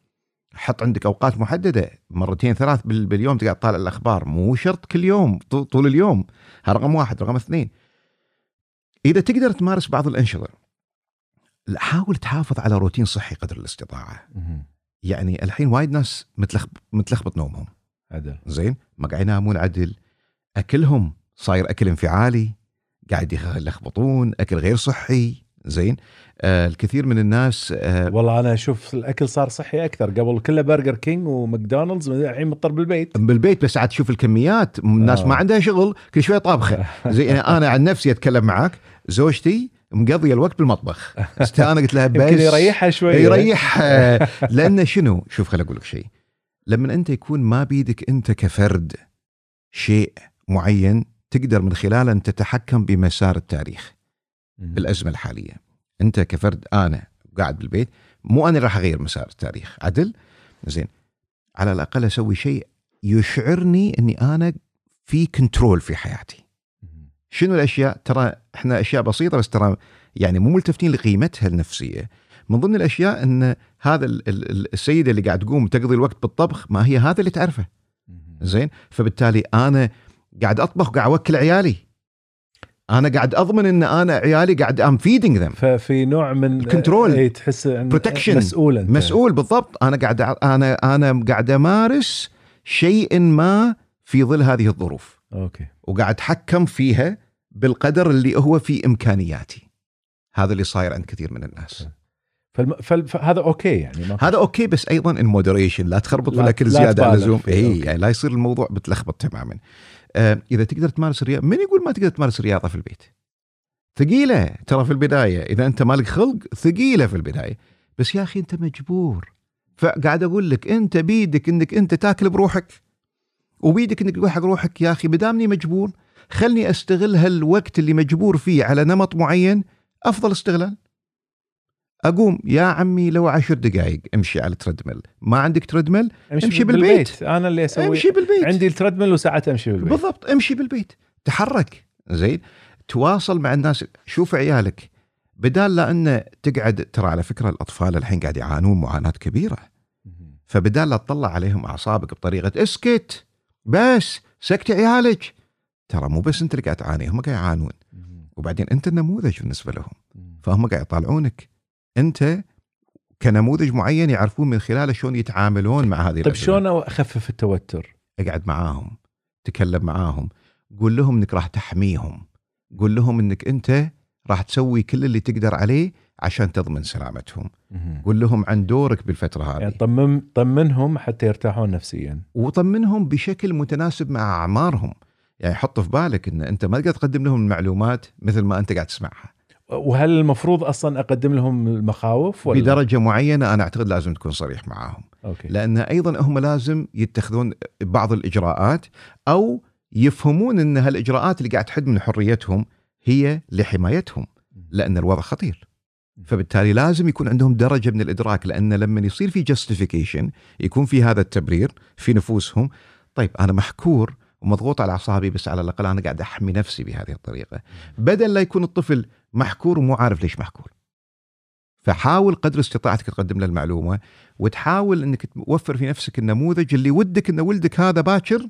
حط عندك أوقات محددة. مرتين ثلاث بال- باليوم تقعد تطالع الأخبار. مو شرط كل يوم طول اليوم. هذا رقم واحد رقم اثنين. إذا تقدر تمارس بعض الأنشطة لا، حاول تحافظ على روتين صحي قدر الاستطاعة. يعني الحين وايد ناس متلخبط متلخبط نومهم. عدل. زين؟ ما قاعد ينامون عدل أكلهم صاير أكل انفعالي قاعد يلخبطون أكل غير صحي. زين؟ آه الكثير من الناس آه والله أنا أشوف الأكل صار صحي أكثر. قبل كله برجر كينج وماكدونالدز الحين مضطر بالبيت. بالبيت بس عاد تشوف الكميات. الناس آه. ما عندها شغل كل شوية طابخة. زي يعني أنا عن نفسي أتكلم معك زوجتي مقضيه الوقت بالمطبخ. أنا قلت لها بس يمكن يريحها شوي يريح. آه، لأن شنو؟ شوف خل أقول لك شيء. لما أنت يكون ما بيدك أنت كفرد شيء معين تقدر من خلاله أن تتحكم بمسار التاريخ. بالأزمة الحالية. أنت كفرد أنا قاعد بالبيت مو أنا راح أغير مسار التاريخ. عدل؟ زين. على الأقل أسوي شيء يشعرني إني أنا في control في حياتي. شنو الأشياء؟ ترى إحنا أشياء بسيطة بس ترى يعني مو ملتفتين لقيمتها النفسية. من ضمن الأشياء إن هذا ال- ال- السيدة اللي قاعد تقوم تقضي الوقت بالطبخ ما هي هذا اللي تعرفه. زين؟ فبالتالي أنا قاعد أطبخ وقاعد أوكل عيالي. أنا قاعد أضمن إن أنا عيالي قاعد I'm feeding them ففي نوع من Control. اي تحس Protection. مسؤول أنت. مسؤول بالضبط. أنا قاعد أنا أنا قاعد أمارس شيء ما في ظل هذه الظروف. okay. وقاعد أتحكم فيها بالقدر اللي هو في إمكانياتي. هذا اللي صاير عند كثير من الناس. فالم... فال... فهذا okay يعني ما هذا okay بس أيضا in moderation لا تخربط لا- بالاكل لا زيادة عن اللزوم اي. يعني لا يصير الموضوع بتلخبط تماما. آه إذا تقدر تمارس الرياضة من يقول ما تقدر تمارس الرياضة في البيت؟ ثقيلة ترى في البداية. إذا أنت مالك خلق ثقيلة في البداية. بس يا أخي أنت مجبور. فقاعد أقول لك أنت بيدك إنك أنت تاكل بروحك وبيدك إنك تقول حق روحك يا أخي بدامني مجبور خلني استغل هالوقت اللي مجبور فيه على نمط معين أفضل استغلال. أقوم يا عمي لو عشر دقائق أمشي على ال treadmill ما عندك treadmill أمشي بالبيت. أنا اللي أسوي أمشي بالبيت. عندي ال treadmill وساعات أمشي بالبيت. بالضبط أمشي بالبيت. تحرك. زين. تواصل مع الناس. شوف عيالك. بدال لا انه تقعد ترى على فكرة الأطفال الحين قاعد يعانون معاناة كبيرة. فبدال لا تطلع عليهم أعصابك بطريقة اسكت بس سكتي عيالك. ترى مو بس انت اللي قاعد تعاني هم قاعد يعانون. وبعدين انت النموذج بالنسبة لهم. فهم قاعد يطالعونك انت كنموذج معين يعرفون من خلاله شلون يتعاملون مع هذه طيب. شلون أخفف التوتر؟ اقعد معاهم تكلم معاهم قول لهم إنك راح تحميهم قول لهم إنك أنت راح تسوي كل اللي تقدر عليه عشان تضمن سلامتهم. قول لهم عن دورك بالفترة هذه يعني طمن طمنهم حتى يرتاحون نفسيا وطمنهم بشكل متناسب مع أعمارهم يعني حط في بالك ان أنت ما تقدر تقدم لهم المعلومات مثل ما أنت قاعد تسمعها. وهل المفروض أصلا أقدم لهم المخاوف ولا؟ بدرجة معينة أنا أعتقد لازم تكون صريح معاهم. أوكي. لأن أيضا هم لازم يتخذون بعض الإجراءات أو يفهمون إن هالإجراءات اللي قاعد تحد من حريتهم هي لحمايتهم لأن الوضع خطير. فبالتالي لازم يكون عندهم درجة من الإدراك لأن لما يصير في جاستيفيكيشن يكون في هذا التبرير في نفوسهم طيب أنا محكور ومضغوط على أعصابي بس على الأقل أنا قاعد أحمي نفسي بهذه الطريقة. بدل لا يكون الطفل محكور ومو عارف ليش محكور. فحاول قدر استطاعتك تقدم له المعلومة وتحاول إنك توفر في نفسك النموذج اللي ودك إن ولدك هذا باكر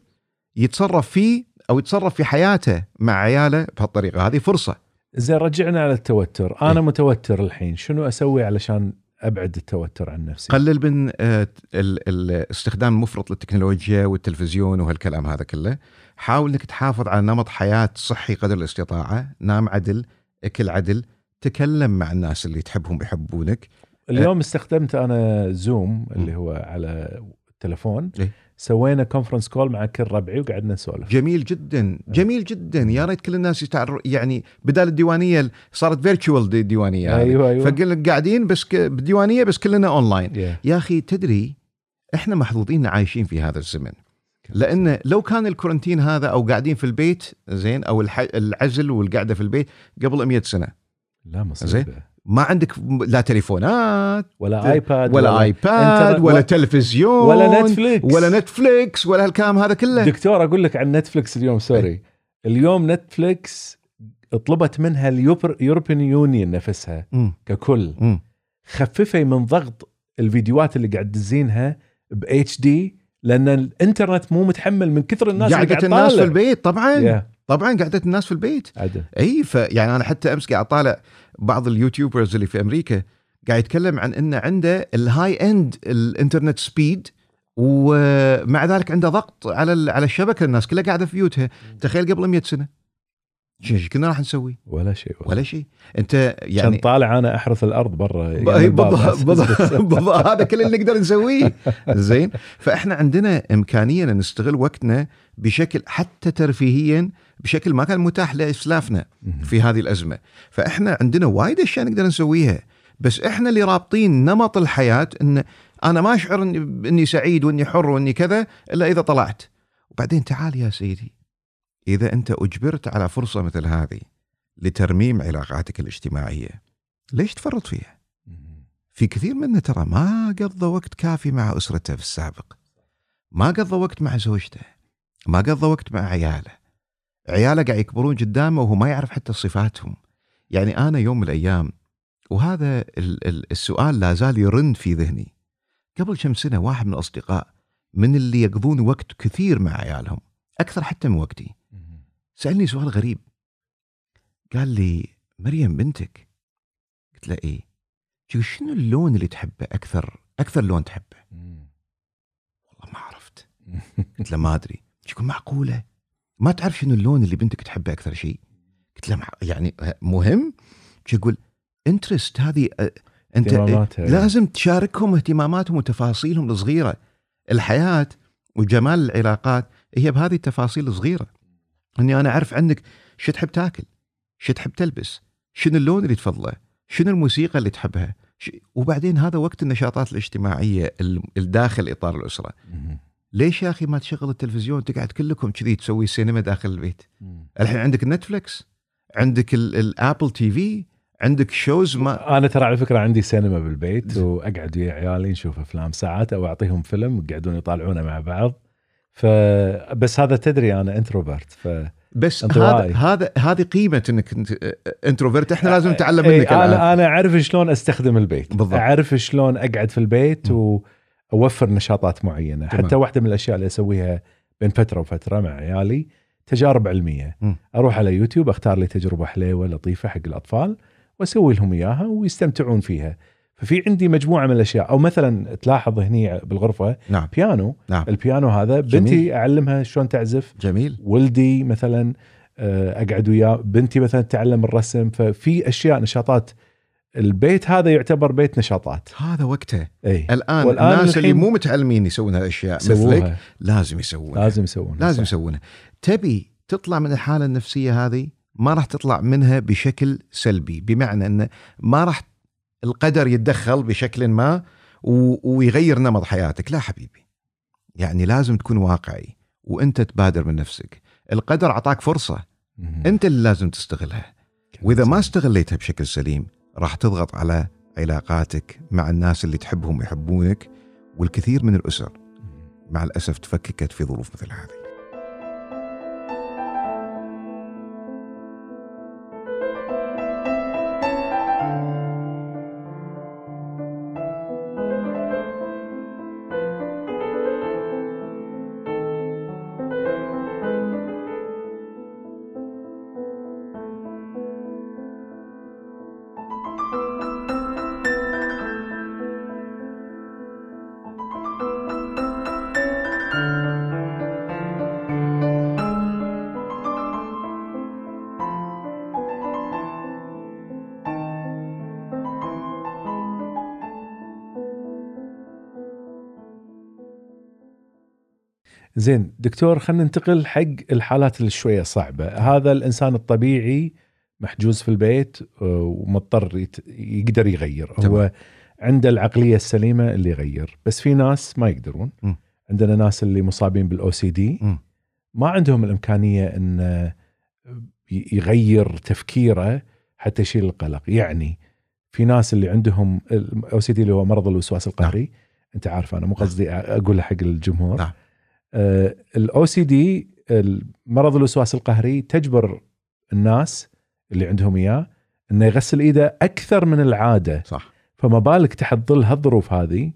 يتصرف فيه أو يتصرف في حياته مع عياله بهالطريقة. هذه فرصة. زين رجعنا على التوتر. أنا إيه. متوتر الحين. شنو أسوي علشان أبعد التوتر عن نفسي. قلل من آه، ال- الاستخدام المفرط للتكنولوجيا والتلفزيون وهالكلام هذا كله. حاول إنك تحافظ على نمط حياة صحي قدر الاستطاعة. نام عدل أكل عدل تكلم مع الناس اللي تحبهم بيحبونك اليوم استخدمت أنا زوم اللي هو على التلفون إيه. سوينا conference call مع كل ربعي وقعدنا نسولف. جميل جدا جميل جدا. يا ريت كل الناس يتعر يعني بدال الديوانية صارت virtual ديوانية هذه. أيوه أيوه. فقلنا قاعدين بس ك- بديوانية بس كلنا اونلاين يا. يا أخي تدري إحنا محظوظين عايشين في هذا الزمن. لأن لو كان ال quarantine هذا أو قاعدين في البيت زين أو الح- العزل والقعدة في البيت قبل 100 سنة. لا مصيبة. ما عندك لا تليفونات ولا ايباد ولا ايباد إنترنت ولا ولا- تلفزيون ولا نتفليكس ولا نتفليكس ولا هالكلام هذا كله. دكتور أقول لك عن نتفلكس اليوم sorry اليوم نتفلكس طلبت منها ال European Union نفسها مم. ككل مم. خففي من ضغط الفيديوهات اللي قاعد تدزينها ب HD لأن الإنترنت مو متحمل من كثر الناس اللي قعدة قاعد الناس في. البيت طبعا. يا طبعا قعدة الناس في البيت. عدل. اي فيعني أنا حتى أمس قاعد أطالع بعض ال YouTubers اللي في أمريكا قاعد يتكلم عن إنه عنده ال high-end ال internet speed ومع ذلك عنده ضغط على ال- على الشبكة الناس كلها قاعدة في بيوتها. تخيل قبل 100 سنة. شو كنا راح نسوي؟ ولا شيء ولا شيء أنت يعني يعني طالع أنا أحرث الأرض برا الباب. بالضبط بالضبط- بالضبط هذا كل اللي نقدر نسويه. زين. فإحنا عندنا إمكانية إن نستغل وقتنا بشكل حتى ترفيهيا بشكل ما كان متاح لإسلافنا. في هذه الأزمة فإحنا عندنا وايد أشياء نقدر نسويها بس إحنا اللي رابطين نمط الحياة إن أنا ما أشعر اني سعيد وإني حر وإني كذا إلا إذا طلعت وبعدين تعال يا سيدي إذا أنت أجبرت على فرصة مثل هذه لترميم علاقاتك الاجتماعية ليش تفرط فيها؟ في كثير منا ترى ما قضى وقت كافي مع أسرته في السابق ما قضى وقت مع زوجته ما قضى وقت مع عياله عياله قاعد يكبرون قدامه وهو ما يعرف حتى صفاتهم. يعني أنا يوم من الأيام وهذا ال- ال- السؤال لا زال يرن في ذهني. قبل كم سنة واحد من الأصدقاء من اللي يقضون وقت كثير مع عيالهم أكثر حتى من وقتي. سألني سؤال غريب. قال لي مريم بنتك؟ قلت له إيه. شنو اللون اللي تحبه؟ أكثر أكثر لون تحبه. والله ما عرفت. قلت له ما أدري. يقول معقولة؟ ما تعرف شنو اللون اللي بنتك تحبه أكثر شيء؟ قلت له يعني مهم. يقول انترست هذه أ- أنت اهتماماتها. لازم تشاركهم اهتماماتهم وتفاصيلهم الصغيرة. الحياة وجمال العلاقات هي بهذه التفاصيل الصغيرة. إني أنا أعرف عنك شو تحب تاكل شو تحب تلبس شنو اللون اللي تفضله شنو الموسيقى اللي تحبها وبعدين هذا وقت النشاطات الاجتماعية ال- الداخل إطار الأسرة. ليش يا أخي ما تشغل التلفزيون تقعد كلكم كذي تسوي سينما داخل البيت مهم. الحين عندك النتفلكس عندك ال- ال Apple TV عندك shows ما أنا ترى على فكرة عندي سينما بالبيت وأقعد ويا عيالي نشوف أفلام ساعات أو أعطيهم فيلم يقعدون يطالعونه مع بعض فبس هذا تدري أنا introvert ف بس. هذا هذا هذه قيمة إنك انت introvert إحنا لازم نتعلم إيه، منك الآن. أنا أنا أعرف شلون أستخدم البيت بالضبط. أعرف شلون أقعد في البيت واوفر نشاطات معينة. تمام. حتى واحدة من الأشياء اللي أسويها بين فترة وفترة مع عيالي تجارب علمية. مم. أروح على يوتيوب أختار لي تجربة حليوة لطيفة حق الأطفال وأسوي لهم إياها ويستمتعون فيها. ففي عندي مجموعة من الأشياء. أو مثلا تلاحظ هني بالغرفة نعم. بيانو نعم. البيانو هذا جميل. بنتي أعلمها شلون تعزف. جميل. ولدي مثلا آه، أقعد وياه. بنتي مثلا تتعلم الرسم. ففي أشياء نشاطات البيت هذا يعتبر بيت نشاطات. هذا وقته. إي. الآن والآن الناس اللي مو متعلمين يسوون هالأشياء مثلك لازم يسوونها. لازم يسوون لازم يسوونها. تبي تطلع من الحالة النفسية هذه؟ ما راح تطلع منها بشكل سلبي. بمعنى ان ما راح القدر يتدخل بشكل ما ويغير نمط حياتك. لا حبيبي. يعني لازم تكون واقعي وأنت تبادر من نفسك. القدر أعطاك فرصة. أنت اللي لازم تستغلها. وإذا ما استغليتها بشكل سليم راح تضغط على علاقاتك مع الناس اللي تحبهم ويحبونك والكثير من الأسر. مع الأسف تفككت في ظروف مثل هذه. زين دكتور خلينا ننتقل حق الحالات اللي شوية صعبة. هذا الإنسان الطبيعي محجوز في البيت آه، ومضطر يقدر يغير. تمام. هو عنده العقلية السليمة اللي يغير. بس في ناس ما يقدرون. م. عندنا ناس اللي مصابين بال OCD. ما عندهم الإمكانية إن ي- يغير تفكيره حتى يشيل القلق. يعني في ناس اللي عندهم ال OCD اللي هو مرض الوسواس القهري. أنت عارف أنا مو قصدي اقولها حق الجمهور. نعم. الاو سي دي مرض الوسواس القهري تجبر الناس اللي عندهم إياه إنه يغسل إيده أكثر من العادة. صح. فما بالك تحت ظل هالظروف هذه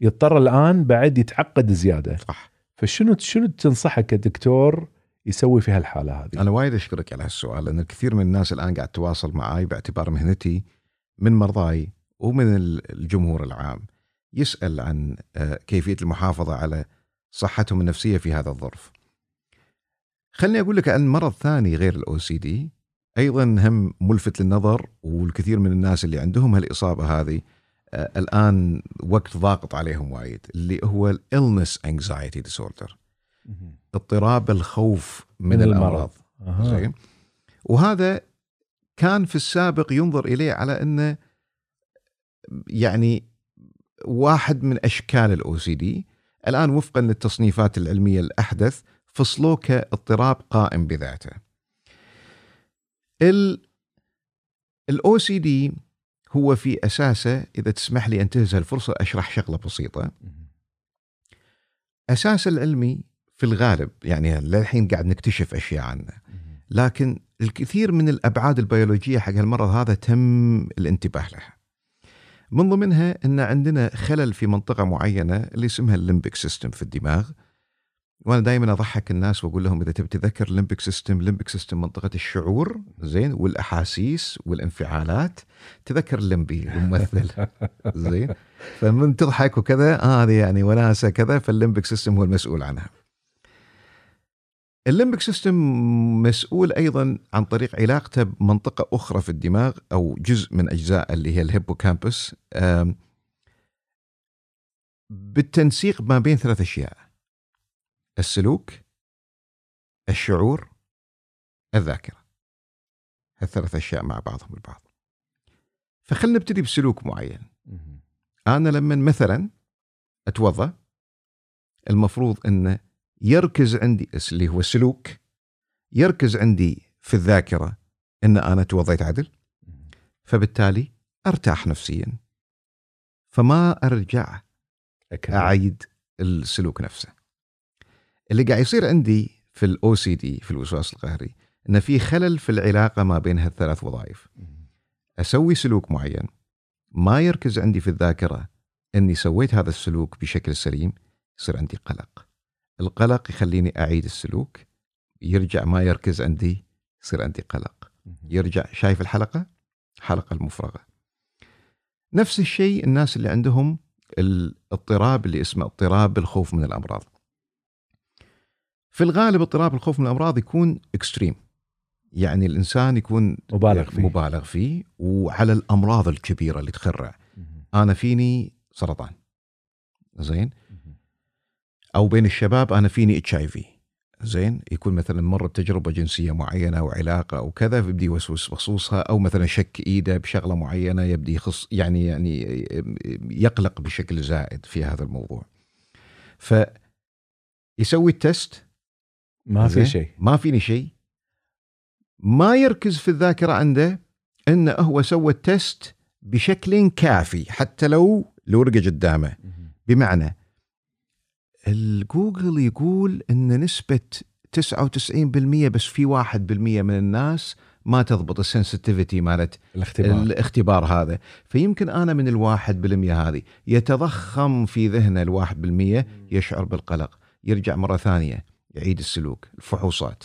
يضطر الآن بعد يتعقد زيادة. صح. فشنو شنو تنصحه كدكتور يسوي في هالحالة هذه؟ أنا وايد أشكرك على هالسؤال لأن الكثير من الناس الآن قاعد تتواصل معي باعتبار مهنتي من مرضاي ومن ال- الجمهور العام. يسأل عن آه، كيفية المحافظة على صحتهم النفسية في هذا الظرف. خلني أقول لك عن مرض ثاني غير ال OCD أيضا هم ملفت للنظر والكثير من الناس اللي عندهم هالإصابة هذه آه، الآن وقت ضاغط عليهم وايد اللي هو ال illness anxiety disorder اضطراب الخوف من, من المرض. الامراض أها. زين وهذا كان في السابق ينظر إليه على انه يعني واحد من أشكال ال OCD الآن وفقا للتصنيفات العلمية الأحدث فصلوه كاضطراب قائم بذاته. ال OCD هو في أساسه إذا تسمح لي انتهز الفرصه أشرح شغلة بسيطة. اساسه العلمي في الغالب يعني للحين قاعد نكتشف أشياء عنه. لكن الكثير من الأبعاد البيولوجية حق المرض هذا تم الانتباه لها. من ضمنها أن عندنا خلل في منطقة معينة اللي اسمها ال limbic system في الدماغ. وأنا دائما أضحك الناس وأقول لهم إذا تبي تذكر ال limbic system، ال limbic system منطقة الشعور زين والأحاسيس والانفعالات تذكر الليمبي الممثل زين فمن تضحك وكذا آه هذه يعني وناسة كذا فال limbic system هو المسؤول عنها. ال limbic system مسؤول أيضا عن طريق علاقته بمنطقة أخرى في الدماغ أو جزء من أجزاء اللي هي ال hippocampus. بالتنسيق ما بين ثلاث أشياء السلوك الشعور الذاكرة. هالثلاث أشياء مع بعضهم البعض. فخلنا نبتدي بسلوك معين. أنا لما مثلا أتوضأ المفروض إنه يركز عندي اللي هو السلوك يركز عندي في الذاكرة إن أنا توضيت عدل. فبالتالي أرتاح نفسيا. فما أرجع أكمل. أعيد السلوك نفسه. اللي قاعد يصير عندي في الاو سي دي في الوسواس القهري إن في خلل في العلاقة ما بين هالثلاث وظائف. أسوي سلوك معين. ما يركز عندي في الذاكرة إني سويت هذا السلوك بشكل سليم يصير عندي قلق. القلق يخليني أعيد السلوك. يرجع ما يركز عندي يصير عندي قلق. يرجع شايف الحلقة؟ حلقة المفرغة. نفس الشيء الناس اللي عندهم الاضطراب اللي اسمه اضطراب الخوف من الأمراض. في الغالب اضطراب الخوف من الأمراض يكون extreme يعني الإنسان يكون مبالغ فيه. مبالغ فيه وعلى الأمراض الكبيرة اللي تخرع. أنا فيني سرطان. زين؟ أو بين الشباب أنا فيني HIV. زين؟ يكون مثلا مر بتجربة جنسية معينة أو علاقة أو كذا فيبدي يوسوس بخصوصها أو مثلا شك إيده بشغلة معينة يبدي يخص يعني يعني يقلق بشكل زائد في هذا الموضوع. ف يسوي ال test. ما في؟ شيء. ما فيني شيء. ما يركز في الذاكرة عنده انه هو سوى ال test بشكل كافي حتى لو الورقه قدامه. بمعنى الجوجل يقول إن نسبة 99% بس في 1% من الناس ما تضبط ال sensitivity مالت الاختبار. الاختبار هذا. فيمكن أنا من الواحد بالمية هذه. يتضخم في ذهنه الواحد بالمية يشعر بالقلق. يرجع مرة ثانية يعيد السلوك. الفحوصات.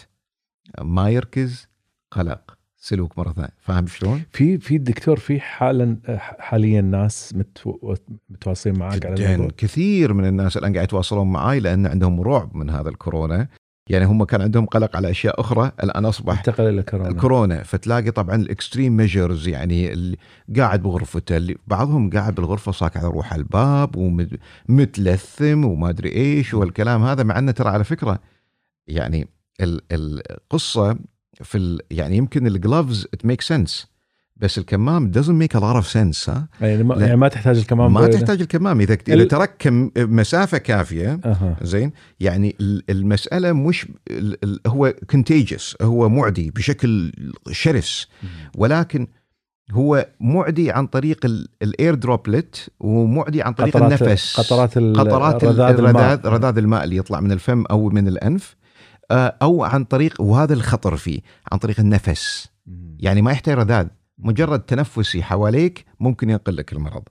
ما يركز قلق. سلوك مرة ثانية. فاهم شلون؟ في في الدكتور في حالا حاليا ناس متو- متواصلين معك على الموضوع. كثير من الناس الآن قاعد يتواصلون معي لأن عندهم رعب من هذا الكورونا. يعني هم كان عندهم قلق على أشياء أخرى. الآن أصبح انتقل إلى كورونا. الكورونا فتلاقي طبعا ال extreme measures يعني اللي قاعد بغرفته. اللي بعضهم قاعد بالغرفة صاك على روح الباب ومتلثم وما أدري إيش والكلام هذا مع إنه ترى على فكرة يعني ال- القصة في ال يعني يمكن ال gloves it make sense بس الكمام doesn't make a lot of sense ها؟ يعني ما. يعني ما تحتاج الكمام ما تحتاج الكمام. إذا إذا ال- ترك كم مسافة كافية أها. زين؟ يعني ال- المسألة مش ال- ال- هو contagious هو معدي بشكل شرس. ولكن هو معدي عن طريق ال air droplet ومعدي عن طريق قطرات النفس. قطرات ال- قطرات ال- رذاذ الماء. الرذاذ رذاذ الماء اللي يطلع من الفم أو من الأنف. أو عن طريق وهذا الخطر فيه عن طريق النفس. يعني ما يحتاج رذاذ مجرد تنفسي حواليك ممكن ينقل لك المرض.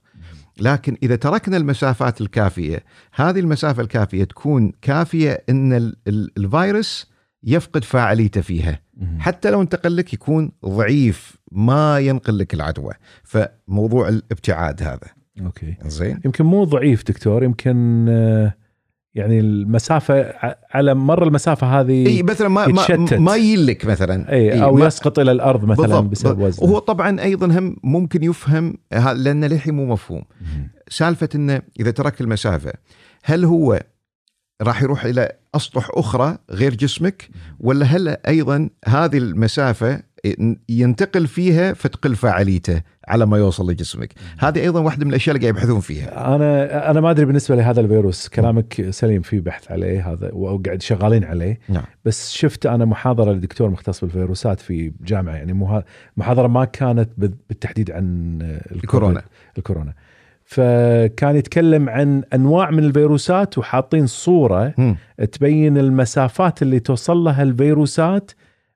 لكن إذا تركنا المسافات الكافية هذه المسافة الكافية تكون كافية إن ال- ال- الفيروس يفقد فاعليته فيها. حتى لو انتقل لك يكون ضعيف ما ينقل لك العدوى. فموضوع الابتعاد هذا. okay. زين يمكن مو ضعيف دكتور يمكن آه، يعني المسافة على مر المسافة هذه إي مثلا ما يتشتت. ما, يلك مثلا إي أو ما- يسقط إلى الأرض مثلا بالضبط. بسبب وزنه وهو طبعا أيضا هم ممكن يفهم لأن للحين مو مفهوم. سالفة إنه إذا ترك المسافة هل هو راح يروح إلى أسطح أخرى غير جسمك ولا هل أيضا هذه المسافة ينتقل فيها فتقل فاعليته على ما يوصل لجسمك. هذه أيضا واحدة من الأشياء اللي قاعد يبحثون فيها. أنا أنا ما أدري بالنسبة لهذا الفيروس. كلامك سليم في بحث عليه هذا وقاعد شغالين عليه. نعم. بس شفت أنا محاضرة لدكتور مختص بالفيروسات في جامعة. يعني محاضرة ما كانت بال- بالتحديد عن الكورونا. الكورونا. فكان يتكلم عن أنواع من الفيروسات وحاطين صورة مم. تبين المسافات اللي توصل لها الفيروسات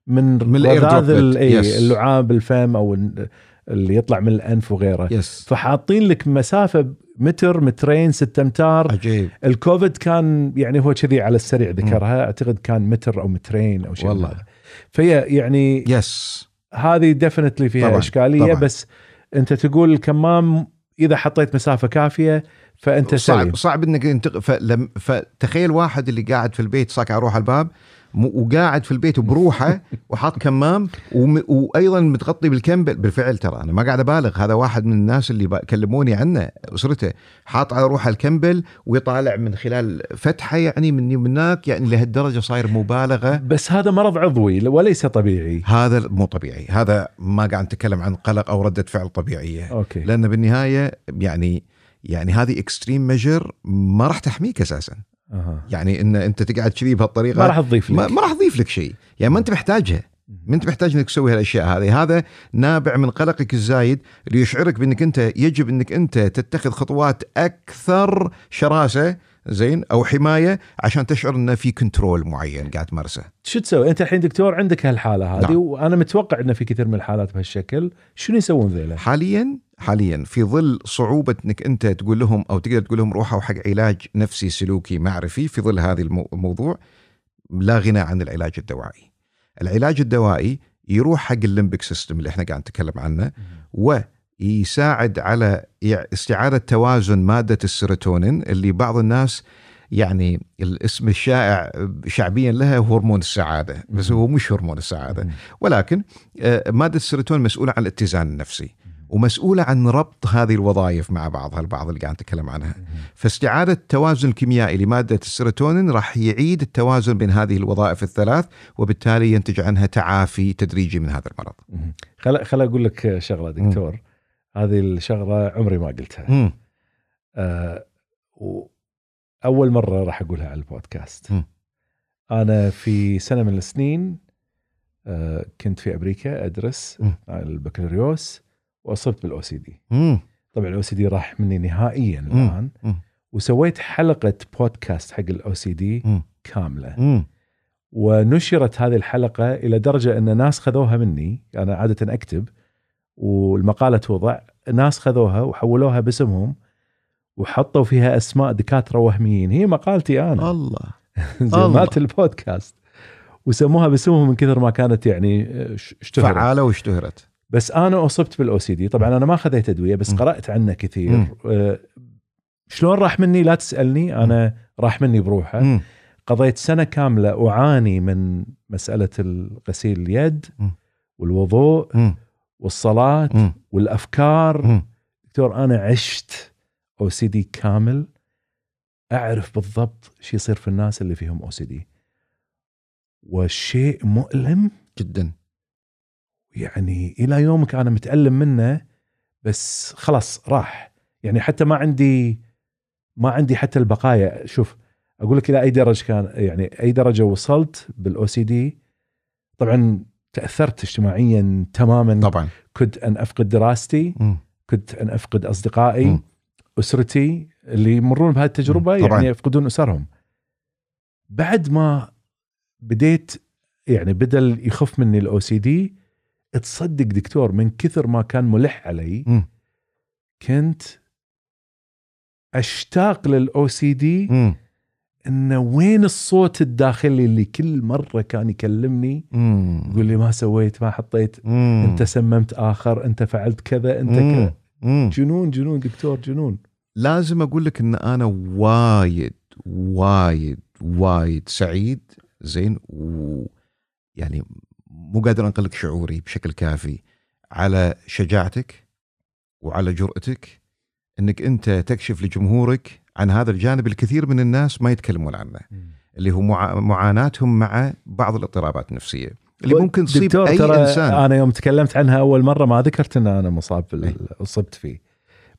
من, من ال air رذاذ droplet. ال- إي، yes. اللعاب الفم أو ال- اللي يطلع من الأنف وغيره yes فحاطين لك مسافة متر مترين ستة أمتار عجيب الكوفيد كان يعني هو كذي على السريع ذكرها أعتقد كان متر أو مترين أو شيء والله. فهي يعني yes هذه definitely فيها طبعاً، إشكالية طبعاً. بس أنت تقول الكمام إذا حطيت مسافة كافية فأنت سليم صعب صعب إنك ينتق... فلم... فتخيل واحد اللي قاعد في البيت صاك على روح الباب. وقاعد في البيت بروحه وحاط كمام. وأيضا متغطي بالكمبل بالفعل ترى. أنا ما قاعد أبالغ. هذا واحد من الناس اللي. كلموني عنه أسرته. حاط على روحه الكمبل ويطالع من خلال فتحه يعني من هناك يعني لهالدرجة صاير مبالغة. بس هذا مرض عضوي وليس طبيعي. هذا مو طبيعي. هذا ما قاعد نتكلم عن قلق أو ردة فعل طبيعية. أوكي. لأن بالنهاية يعني يعني هذه extreme measure ما راح تحميك أساسا. أها. يعني إن أنت تقعد كذي بهالطريقة ما راح تضيف ما, لك. ما راح تضيف لك شيء. يعني ما أنت محتاجها. ما أنت محتاج إنك تسوي هالأشياء هذه. هذا نابع من قلقك الزايد ليشعرك بإنك أنت يجب إنك أنت تتخذ خطوات أكثر شراسة زين أو حماية عشان تشعر إنه في control معين قاعد تمارسه شو تسوي؟ أنت الحين دكتور عندك هالحالة هذه نعم. وأنا متوقع إنه في كثير من الحالات بهالشكل، شنو يسوون ذيلا؟ حاليا حاليا في ظل صعوبة إنك أنت تقول لهم أو تقدر تقول لهم روحوا حق علاج نفسي سلوكي معرفي في ظل هذا المو- الموضوع لا غنى عن العلاج الدوائي. العلاج الدوائي يروح حق ال limbic system اللي إحنا قاعد نتكلم عنه ويساعد على استعادة توازن مادة السيروتونين اللي بعض الناس يعني الاسم الشائع شعبيا لها هرمون السعادة بس هو مش هرمون السعادة. مم. ولكن آه، مادة السيروتونين مسؤولة عن الاتزان النفسي ومسؤولة عن ربط هذه الوظائف مع بعضها البعض اللي قاعد نتكلم عنها. فاستعادة التوازن الكيميائي لمادة السيروتونين راح يعيد التوازن بين هذه الوظائف الثلاث وبالتالي ينتج عنها تعافي تدريجي من هذا المرض. خل خل أقول لك شغلة دكتور. هذه الشغلة عمري ما قلتها مم. آه واول مرة راح أقولها على البودكاست مم. أنا في سنة من السنين آه كنت في أمريكا أدرس مم. البكالوريوس وأصبت بال OCD مم. طبعا ال OCD راح مني نهائيا مم. الآن مم. وسويت حلقة بودكاست حق ال OCD مم. كاملة مم. ونشرت هذه الحلقة إلى درجة أن ناس خذوها مني أنا عادة أكتب والمقالة توضع ناس خذوها وحولوها باسمهم وحطوا فيها أسماء دكاترة وهميين. هي مقالتي أنا. الله. زين. مالت البودكاست. وسموها باسمهم من كثر ما كانت يعني ش- اشتهرت. فعالة واشتهرت. بس أنا أصبت بالأو سي دي. طبعا أنا ما خذيت أدوية بس. قرأت عنه كثير. أه، شلون راح مني؟ لا تسألني. أنا راح مني بروحه. مم. قضيت سنة كاملة أعاني من مسألة غسيل اليد. والوضوء. مم. والصلاة مم. والأفكار. مم. دكتور أنا عشت OCD كامل. أعرف بالضبط شو يصير في الناس اللي فيهم OCD. والشيء مؤلم. جدا. يعني إلى يومك أنا متألم منه بس خلاص راح. يعني حتى ما عندي ما عندي حتى البقايا. شوف أقول لك إلى أي درجة كان يعني أي درجة وصلت بال OCD. طبعا تأثرت اجتماعيا تماما طبعا كدت أن أفقد دراستي مم. كدت أن أفقد أصدقائي مم. أسرتي اللي يمرون بهذه التجربة مم. طبعاً. يعني يفقدون أسرهم بعد ما بديت يعني بدل يخف مني ال OCD تصدق دكتور من كثر ما كان ملح علي مم. كنت أشتاق لل OCD. انه وين الصوت الداخلي اللي كل مرة كان يكلمني. يقول لي ما سويت ما حطيت مم. أنت سممت آخر أنت فعلت كذا أنت مم. كذا. جنون جنون دكتور جنون لازم أقول لك إن أنا وايد وايد وايد سعيد زين و يعني مو قادر انقل لك شعوري بشكل كافي على شجاعتك وعلى جرأتك إنك أنت تكشف لجمهورك عن هذا الجانب الكثير من الناس ما يتكلمون عنه اللي هو مع... معاناتهم مع بعض الاضطرابات النفسية اللي ممكن تصيب أي إنسان. أنا يوم تكلمت عنها أول مرة ما ذكرت إن أنا مصاب. بال- أصبت فيه.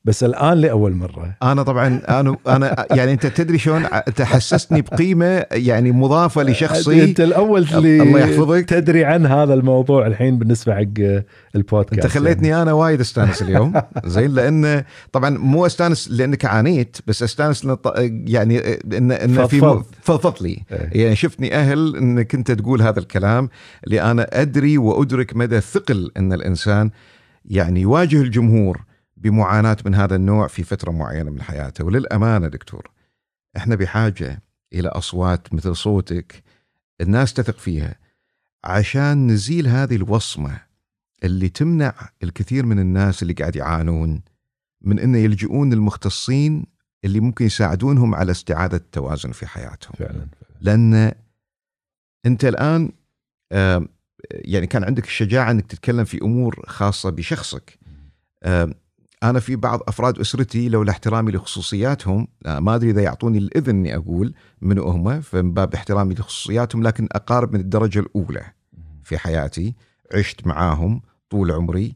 بس الآن لأول مرة. أنا طبعا أنا أنا يعني أنت تدري شلون انت حسستني بقيمة يعني مضافة لشخصي. أنت الأول اللي الله يحفظك. تدري عن هذا الموضوع الحين بالنسبة حق البودكاست. أنت خليتني أنا وايد أستانس اليوم. زين لأن طبعا مو أستانس لأنك عانيت بس أستانس يعني إن إن في فضفضت. فضفضت لي. إيه. يعني شفتني أهل انك انت تقول هذا الكلام اللي أنا أدري وأدرك مدى ثقل إن الإنسان يعني يواجه الجمهور. بمعاناة من هذا النوع في فترة معينة من حياته وللأمانة دكتور إحنا بحاجة إلى أصوات مثل صوتك الناس تثق فيها عشان نزيل هذه الوصمة اللي تمنع الكثير من الناس اللي قاعد يعانون من انه يلجؤون للمختصين اللي ممكن يساعدونهم على استعادة التوازن في حياتهم. فعلا لأن أنت الآن يعني كان عندك الشجاعة إنك تتكلم في أمور خاصة بشخصك. أنا في بعض أفراد أسرتي لولا احترامي لخصوصياتهم آه، ما أدري إذا يعطوني الإذن إني أقول من هم فمن باب احترامي لخصوصياتهم لكن أقارب من الدرجة الأولى في حياتي عشت معاهم طول عمري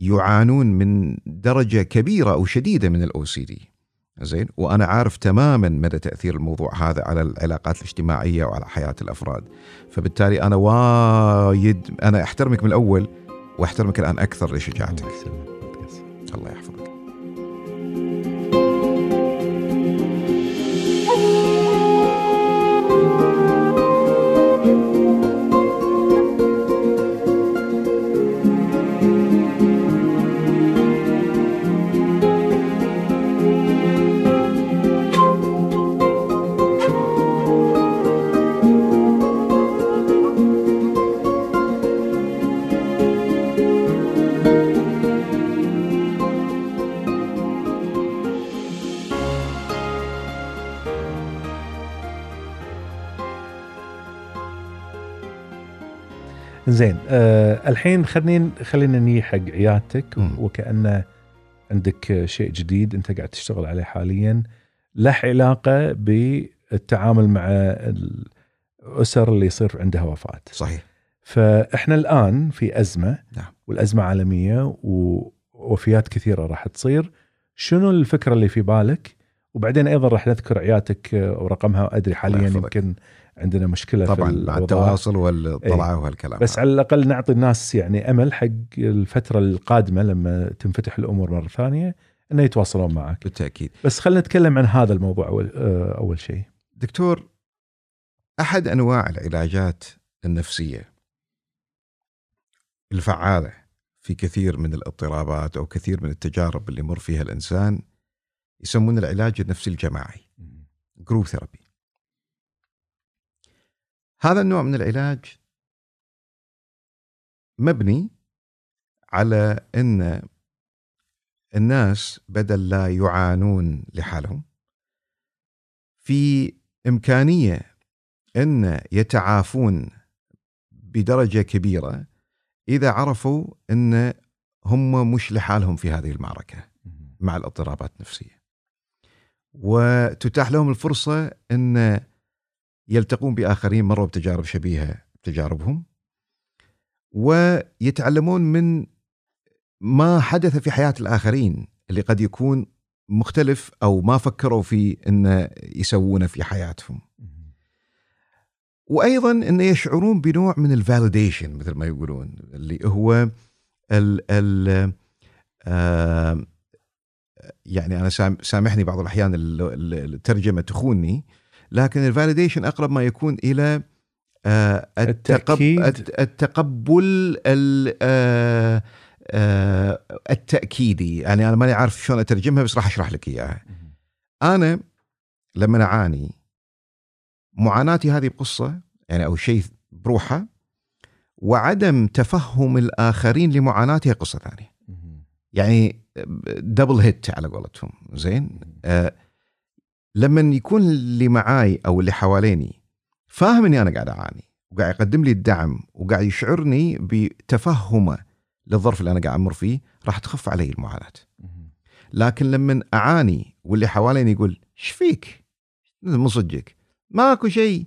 يعانون من درجة كبيرة أو شديدة من الاو سي دي زين؟ وأنا عارف تماما مدى تأثير الموضوع هذا على العلاقات الاجتماعية وعلى حياة الأفراد. فبالتالي أنا وايد أنا أحترمك من الأول وأحترمك الآن أكثر لشجاعتك. الله يسلمك. الله زين آه الحين خلينا خلينا نيجي حق عيادتك. وكأنه عندك شيء جديد انت قاعد تشتغل عليه حاليا له علاقة بالتعامل مع الأسر اللي يصير عندها وفاة صحيح فإحنا الآن في أزمة نعم. والأزمة عالمية ووفيات كثيرة راح تصير شنو الفكرة اللي في بالك وبعدين أيضا راح نذكر عيادتك ورقمها ادري حاليا. يمكن عندنا مشكلة طبعا في مع. التواصل والطلعه وهالكلام. بس على الأقل نعطي الناس يعني أمل حق الفترة القادمة لما تنفتح الأمور مرة ثانية إنه يتواصلون معك. بالتأكيد. بس خلينا نتكلم عن هذا الموضوع اول آه، أول شيء. دكتور أحد أنواع العلاجات النفسية الفعالة في كثير من الاضطرابات أو كثير من التجارب اللي يمر فيها الإنسان يسمونه العلاج النفسي الجماعي group therapy هذا النوع من العلاج مبني على إن الناس بدل لا يعانون لحالهم في إمكانية إن يتعافون بدرجة كبيرة إذا عرفوا إن هم مش لحالهم في هذه المعركة مع الاضطرابات النفسية. وتتاح لهم الفرصة إن يلتقون بآخرين مروا بتجارب شبيهة بتجاربهم ويتعلمون من ما حدث في حياة الآخرين اللي قد يكون مختلف أو ما فكروا في انه يسوونه في حياتهم. وأيضا إن يشعرون بنوع من الفاليديشن مثل ما يقولون اللي هو ال ال آه يعني أنا سام- سامحني بعض الأحيان ال- ال- الترجمة تخوني لكن ال validation أقرب ما يكون إلى آه التأكيد. الت- التقبل ال- آه آه التأكيدي. يعني أنا ماني عارف شلون أترجمها بس راح أشرح لك إياها. أنا لما أعاني معاناتي هذه بقصة يعني أو شيء بروحه وعدم تفهم الآخرين لمعاناتي قصة ثانية. يعني دبل هيت على قولتهم. زين؟ آه لما يكون اللي معاي أو اللي حواليني فاهم اني أنا قاعد أعاني وقاعد يقدم لي الدعم وقاعد يشعرني بتفهمه للظرف اللي أنا قاعد أمر فيه راح تخف علي المعاناة. لكن لما أعاني واللي حواليني يقول إيش فيك؟ مو صدقك. ماكو شيء.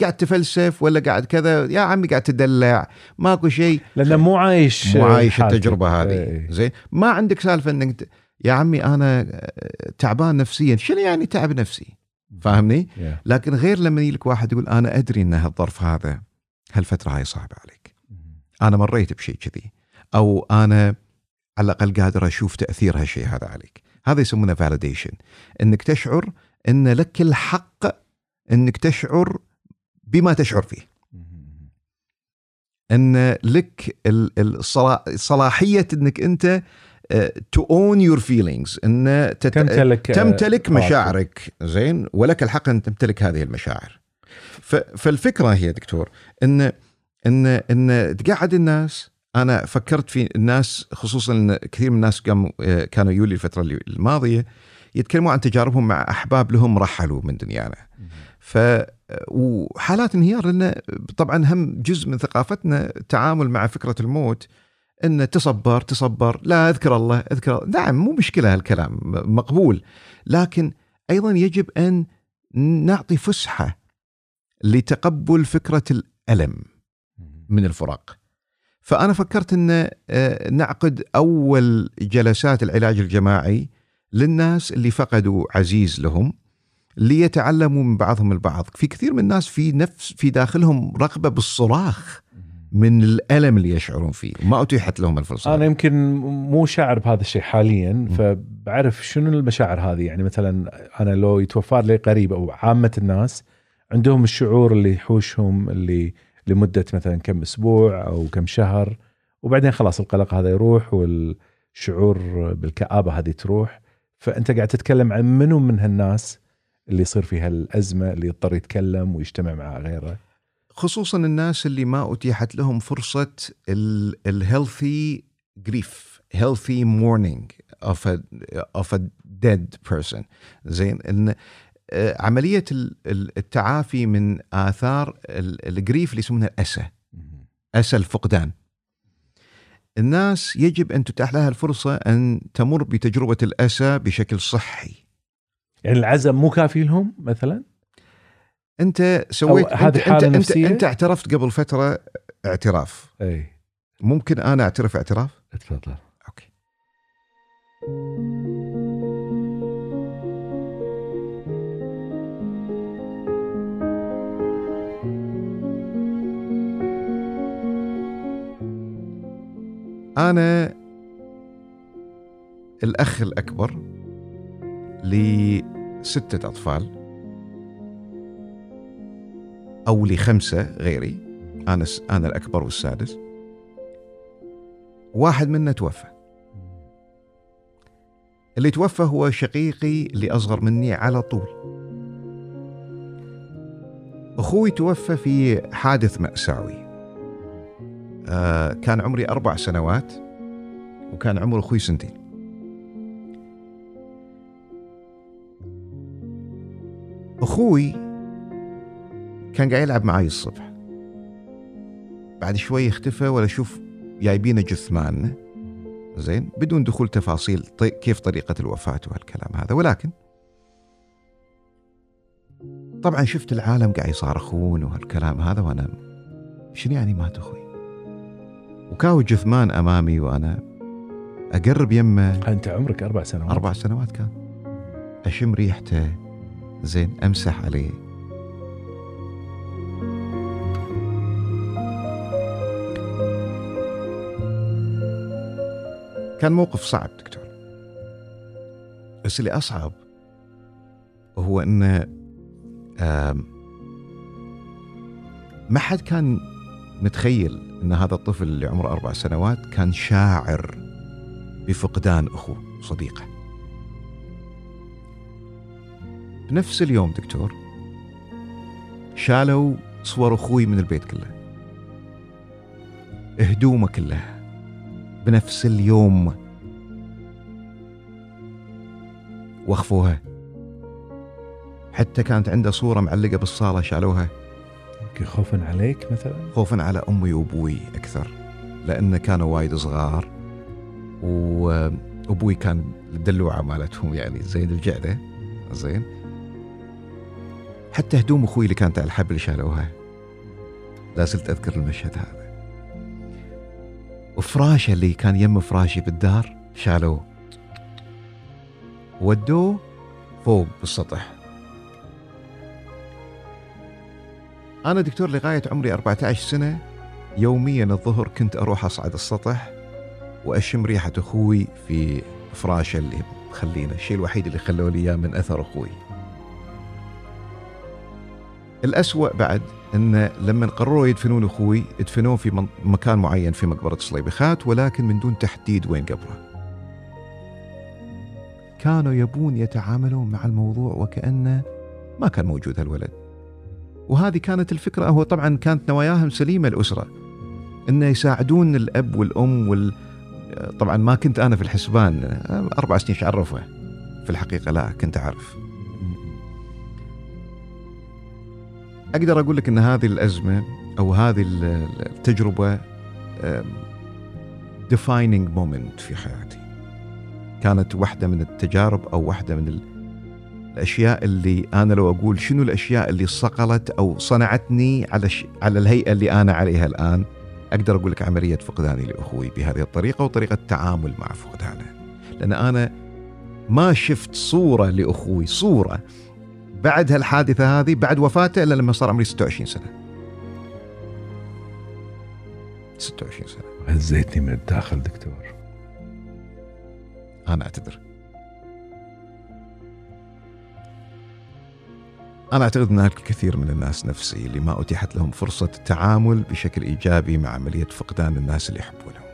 قاعد تفلسف ولا قاعد كذا. يا عمي قاعد تدلع. ماكو شيء. لأنه مو عايش مو عايش. التجربة هذه. إيه. زين؟ ما عندك سالفة إنك يا عمي أنا تعبان نفسيا. شنو يعني تعب نفسي؟ فاهمني؟ يا. لكن غير لما يجي لك واحد يقول أنا أدري إن هالظرف هذا هالفترة هاي صعبه عليك. أنا مريت بشيء كذي. أو أنا على الأقل قادر أشوف تأثير هالشيء هذا عليك. هذا يسمونه validation إنك تشعر إن لك الحق إنك تشعر بما تشعر فيه. إن لك ال- الصلا- صلاحية إنك أنت to own your feelings إن تت- تمتلك آه، تمتلك خلاص. مشاعرك. زين؟ ولك الحق أن تمتلك هذه المشاعر. ف- فالفكرة هي دكتور إن إن إن تقعد الناس أنا فكرت في الناس خصوصا إن كثير من الناس قاموا آه، كانوا يولي الفترة الماضية يتكلموا عن تجاربهم مع أحباب لهم رحلوا من دنيانا. ف وحالات انهيار لأن طبعا هم جزء من ثقافتنا التعامل مع فكرة الموت إن تصبر تصبر لا أذكر الله أذكر نعم مو مشكلة هالكلام مقبول. لكن أيضا يجب أن نعطي فسحة لتقبل فكرة الألم من الفراق. فأنا فكرت إن آه، نعقد أول جلسات العلاج الجماعي للناس اللي فقدوا عزيز لهم ليتعلموا من بعضهم البعض. في كثير من الناس في نفس في داخلهم رغبة بالصراخ من الألم اللي يشعرون فيه. ما أتيحت لهم الفرصة. أنا يمكن مو شاعر بهذا الشيء حاليا فبعرف شنو المشاعر هذه. يعني مثلا أنا لو يتوفر لي قريب أو عامة الناس عندهم الشعور اللي يحوشهم اللي لمدة مثلا كم أسبوع أو كم شهر وبعدين خلاص القلق هذا يروح والشعور بالكآبة هذه تروح. فأنت قاعد تتكلم عن منو من هالناس اللي يصير فيها الأزمة اللي يضطر يتكلم ويجتمع مع غيره؟ خصوصا الناس اللي ما أتيحت لهم فرصة ال healthy grief healthy mourning of a, of a dead person. زين ان آه، ال- التعافي من آثار ال- ال grief اللي يسمونها الأسى أسى الفقدان. الناس يجب أن تتاح لها الفرصة أن تمر بتجربة الأسى بشكل صحي. يعني العزم مو كافي لهم مثلا؟ أنت سويت هذه أنت, أنت, نفسية؟ أنت اعترفت قبل فترة اعتراف. أي. ممكن أنا أعترف اعتراف؟ تفضل okay. أنا الأخ الأكبر لستة أطفال. أو لخمسة غيري. أنا أنا الأكبر والسادس. واحد منا توفى. اللي توفى هو شقيقي اللي أصغر مني على طول. أخوي توفى في حادث مأساوي. آه كان عمري أربع سنوات وكان عمر أخوي سنتين. أخوي كان قاعد يلعب معي الصبح. بعد شوي اختفى ولا أشوف جايبين جثمان. زين بدون دخول تفاصيل طي- كيف طريقة الوفاة وهالكلام هذا ولكن طبعا شفت العالم قاعد يصارخون وهالكلام هذا وأنا شنو يعني مات أخوي؟ وكاو جثمان أمامي وأنا أقرب يمه أنت عمرك أربع سنوات. أربع سنوات كان. أشم ريحته زين أمسح عليه. كان موقف صعب دكتور. بس اللي أصعب هو آم، ما حد كان متخيل إن هذا الطفل اللي عمره أربع سنوات كان شاعر بفقدان أخوه صديقه. بنفس اليوم دكتور شالوا صور أخوي من البيت كله. هدومه كلها بنفس اليوم. وخفوها حتى كانت عنده صورة معلقة بالصالة شالوها. خوفا عليك مثلا؟ خوفا على أمي وأبوي أكثر لأن كانوا وايد صغار وأبوي كان الدلوعة مالتهم يعني زين الجعدة. زين. حتى هدوم أخوي اللي كانت على الحبل شالوها. لا زلت أذكر المشهد هذا. وفراشه اللي كان يم فراشي بالدار شالوه. ودوه فوق بالسطح. أنا دكتور لغاية عمري 14 سنة يوميا الظهر كنت أروح أصعد السطح وأشم ريحة أخوي في فراشه اللي مخلينه الشيء الوحيد اللي خلوا لي إياه من أثر أخوي. الأسوأ بعد أن لما قرروا يدفنون أخوي دفنوه في مكان معين في مقبرة صليبخات ولكن من دون تحديد وين قبره. كانوا يبون يتعاملون مع الموضوع وكأنه ما كان موجود هالولد. وهذه كانت الفكرة. هو طبعا كانت نواياهم سليمة الأسرة. أنه يساعدون الأب والأم وال طبعا ما كنت أنا في الحسبان أربع سنين عرفه في الحقيقة لا كنت أعرف. أقدر أقول لك إن هذه الأزمة أو هذه ال- التجربة defining moment في حياتي. كانت واحدة من التجارب أو واحدة من ال- الأشياء اللي أنا لو أقول شنو الأشياء اللي صقلت أو صنعتني على ش... على الهيئة اللي أنا عليها الآن أقدر أقول لك عملية فقداني لأخوي بهذه الطريقة وطريقة التعامل مع فقدانه. لأن أنا ما شفت صورة لأخوي صورة بعد هالحادثة هذه بعد وفاته إلا لما صار عمري 26 سنة. 26 سنة. هزيتني من الداخل دكتور. أنا أعتذر. أنا أعتقد أن الكثير من الناس نفسي اللي ما أتيحت لهم فرصة التعامل بشكل إيجابي مع عملية فقدان الناس اللي يحبونهم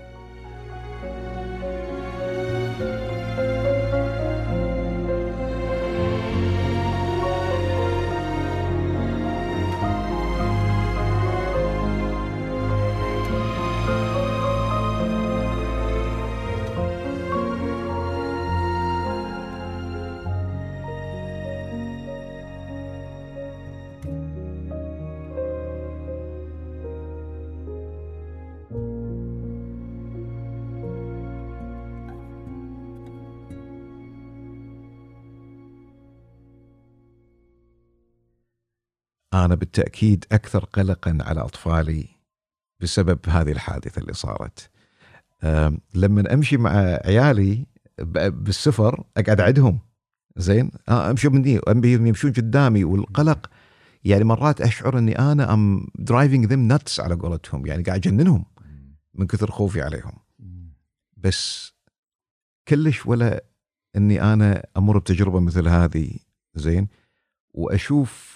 أنا بالتأكيد أكثر قلقا على أطفالي بسبب هذه الحادثة اللي صارت. لما أمشي مع عيالي بالسفر أقعد أعدهم زين؟ آه، أمشوا مني. يمشون قدامي. والقلق يعني مرات أشعر أني أنا I'm driving them nuts على قولتهم. يعني قاعد أجننهم من كثر خوفي عليهم. بس كلش ولا إني أنا أمر بتجربة مثل هذه. زين؟ وأشوف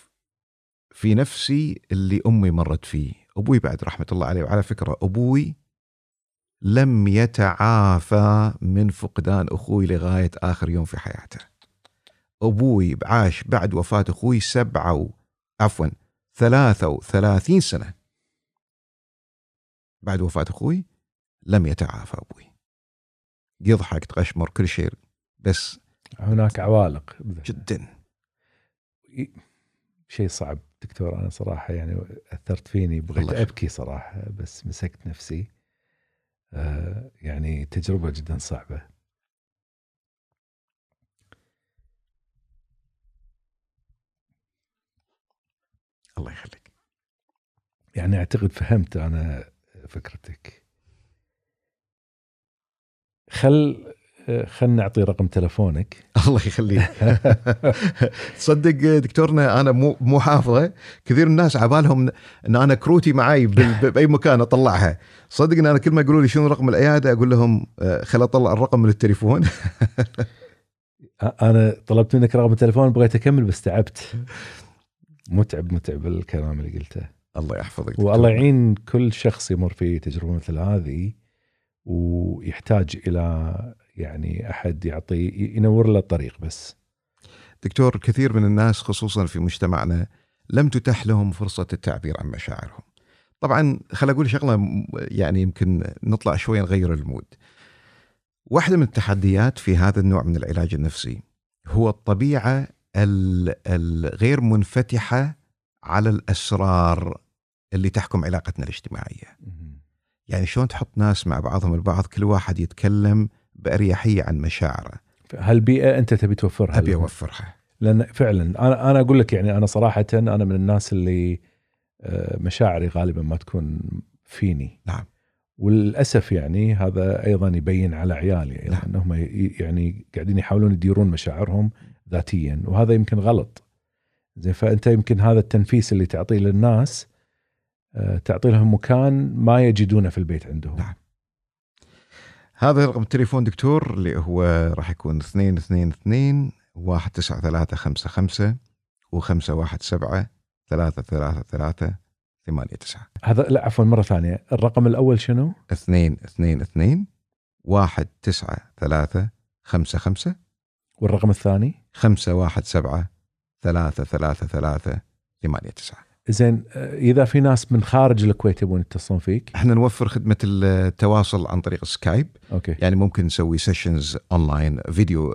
في نفسي اللي أمي مرت فيه. أبوي بعد رحمة الله عليه وعلى فكرة أبوي لم يتعافى من فقدان أخوي لغاية آخر يوم في حياته. أبوي عاش بعد وفاة أخوي سبعة و... عفوا ثلاثة وثلاثين سنة. بعد وفاة أخوي لم يتعافى أبوي. يضحك تغشمر كل شيء بس هناك عوالق جدا. شيء صعب. دكتور أنا صراحة يعني أثرت فيني بغيت. أبكي صراحة بس مسكت نفسي. آه يعني تجربة جدا صعبة. الله يخليك. يعني أعتقد فهمت أنا فكرتك. خل خل نعطي رقم تلفونك. الله يخليك. تصدق دكتورنا أنا مو مو حافظه. كثير الناس عبالهم إن أنا كروتي معي بأي مكان أطلعها. صدق إن أنا كل ما يقولوا لي شنو رقم العيادة أقول لهم آه، خل أطلع الرقم من التليفون. أنا طلبت منك رقم التلفون بغيت أكمل بس تعبت. متعب متعب الكلام اللي قلته. الله يحفظك والله. يعين كل شخص يمر في تجربة مثل هذه ويحتاج إلى يعني أحد يعطي ينور له الطريق بس. دكتور كثير من الناس خصوصا في مجتمعنا لم تتح لهم فرصة التعبير عن مشاعرهم. طبعا خل أقول شغلة م- يعني يمكن نطلع شوي نغير المود. واحدة من التحديات في هذا النوع من العلاج النفسي هو الطبيعة ال- الغير منفتحة على الأسرار اللي تحكم علاقتنا الاجتماعية. يعني شلون تحط ناس مع بعضهم البعض كل واحد يتكلم بأريحية عن مشاعره هالبيئه أنت تبي توفرها أبي لهم. أوفرها لأن فعلا أنا أنا أقول لك يعني أنا صراحة أنا من الناس اللي آه، مشاعري غالبا ما تكون فيني نعم. وللأسف يعني هذا أيضا يبين على عيالي نعم. إنهم يعني قاعدين يحاولون يديرون مشاعرهم ذاتيا وهذا يمكن غلط زين فأنت يمكن هذا التنفيس اللي تعطيه للناس آه، تعطي لهم مكان ما يجدونه في البيت عندهم نعم. هذا رقم التليفون دكتور اللي هو راح يكون 222 19355 و517 333 89 هذا لا عفوا مرة ثانية. الرقم الأول شنو؟ 222 19355 والرقم الثاني؟ 517 333 89 زين إذا في ناس من خارج الكويت يبون يتصلون فيك؟ إحنا نوفر خدمة التواصل عن طريق Skype okay. يعني ممكن نسوي sessions online video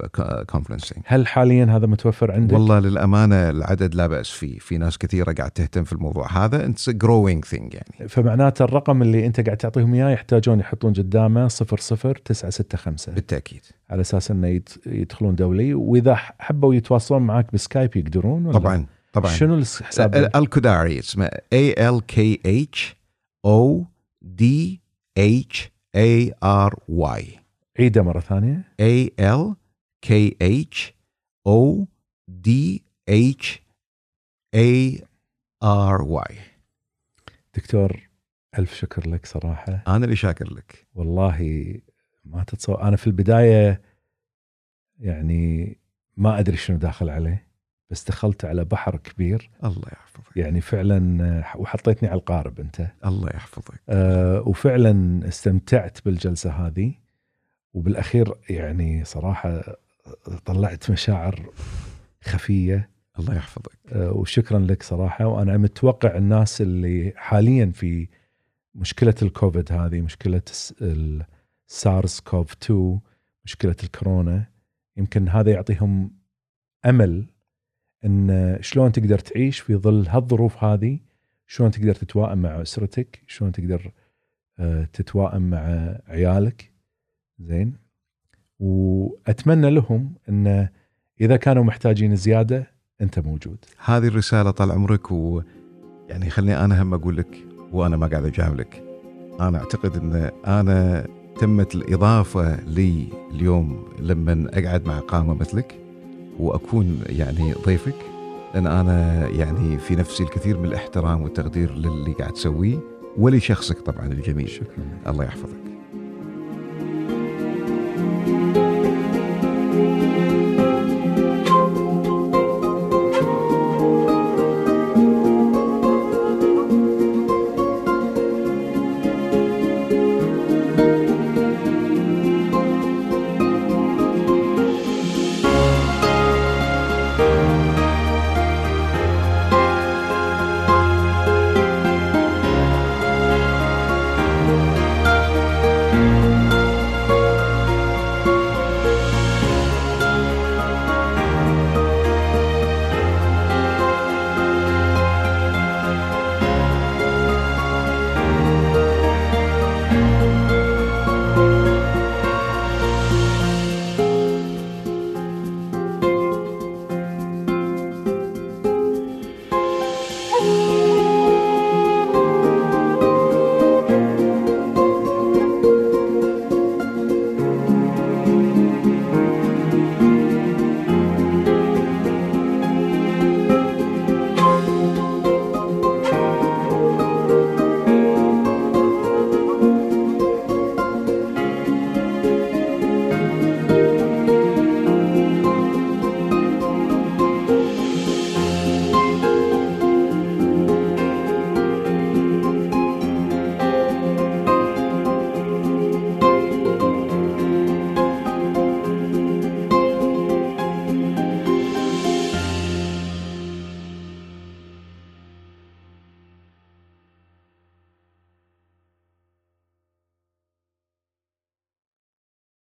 conferencing هل حاليا هذا متوفر عندك؟ والله للأمانة العدد لا بأس فيه. في ناس كثيرة قاعد تهتم في الموضوع هذا. it's growing thing يعني. فمعناته الرقم اللي أنت قاعد تعطيهم إياه يحتاجون يحطون قدامه 00965 بالتأكيد. على أساس إنه يدخلون دولي وإذا حبوا يتواصلون معك ب Skype يقدرون ولا؟ طبعا. طبعا. شنو الحساب؟ ال- الخضاري اسمه A L K H O D H A R Y عيده مرة ثانية. A L K H O D H A R Y. دكتور ألف شكر لك صراحة. أنا اللي شاكر لك. والله ما تتصور أنا في البداية يعني ما أدري شنو داخل عليه. بس دخلت على بحر كبير. الله يحفظك. يعني فعلا آه، وحطيتني على القارب أنت. الله يحفظك. أه وفعلا استمتعت بالجلسة هذه. وبالأخير يعني صراحة طلعت مشاعر خفية. الله يحفظك. أه وشكرا لك صراحة. وأنا متوقع الناس اللي حاليا في مشكلة الكوفيد هذه مشكلة الس- السارس كوف 2 مشكلة الكورونا يمكن هذا يعطيهم أمل إن شلون تقدر تعيش في ظل هالظروف هذه شلون تقدر تتوائم مع أسرتك شلون تقدر آه، تتوائم مع عيالك. زين؟ وأتمنى لهم إن إذا كانوا محتاجين زيادة أنت موجود. هذه الرسالة طال عمرك و يعني خليني أنا هم أقول لك وأنا ما قاعد اجاملك أنا أعتقد إن أنا تمت الإضافة لي اليوم لما أقعد مع قامة مثلك. وأكون يعني ضيفك لأن أنا يعني في نفسي الكثير من الاحترام والتقدير للي قاعد تسويه ولشخصك طبعا الجميل. شكرا. الله يحفظك.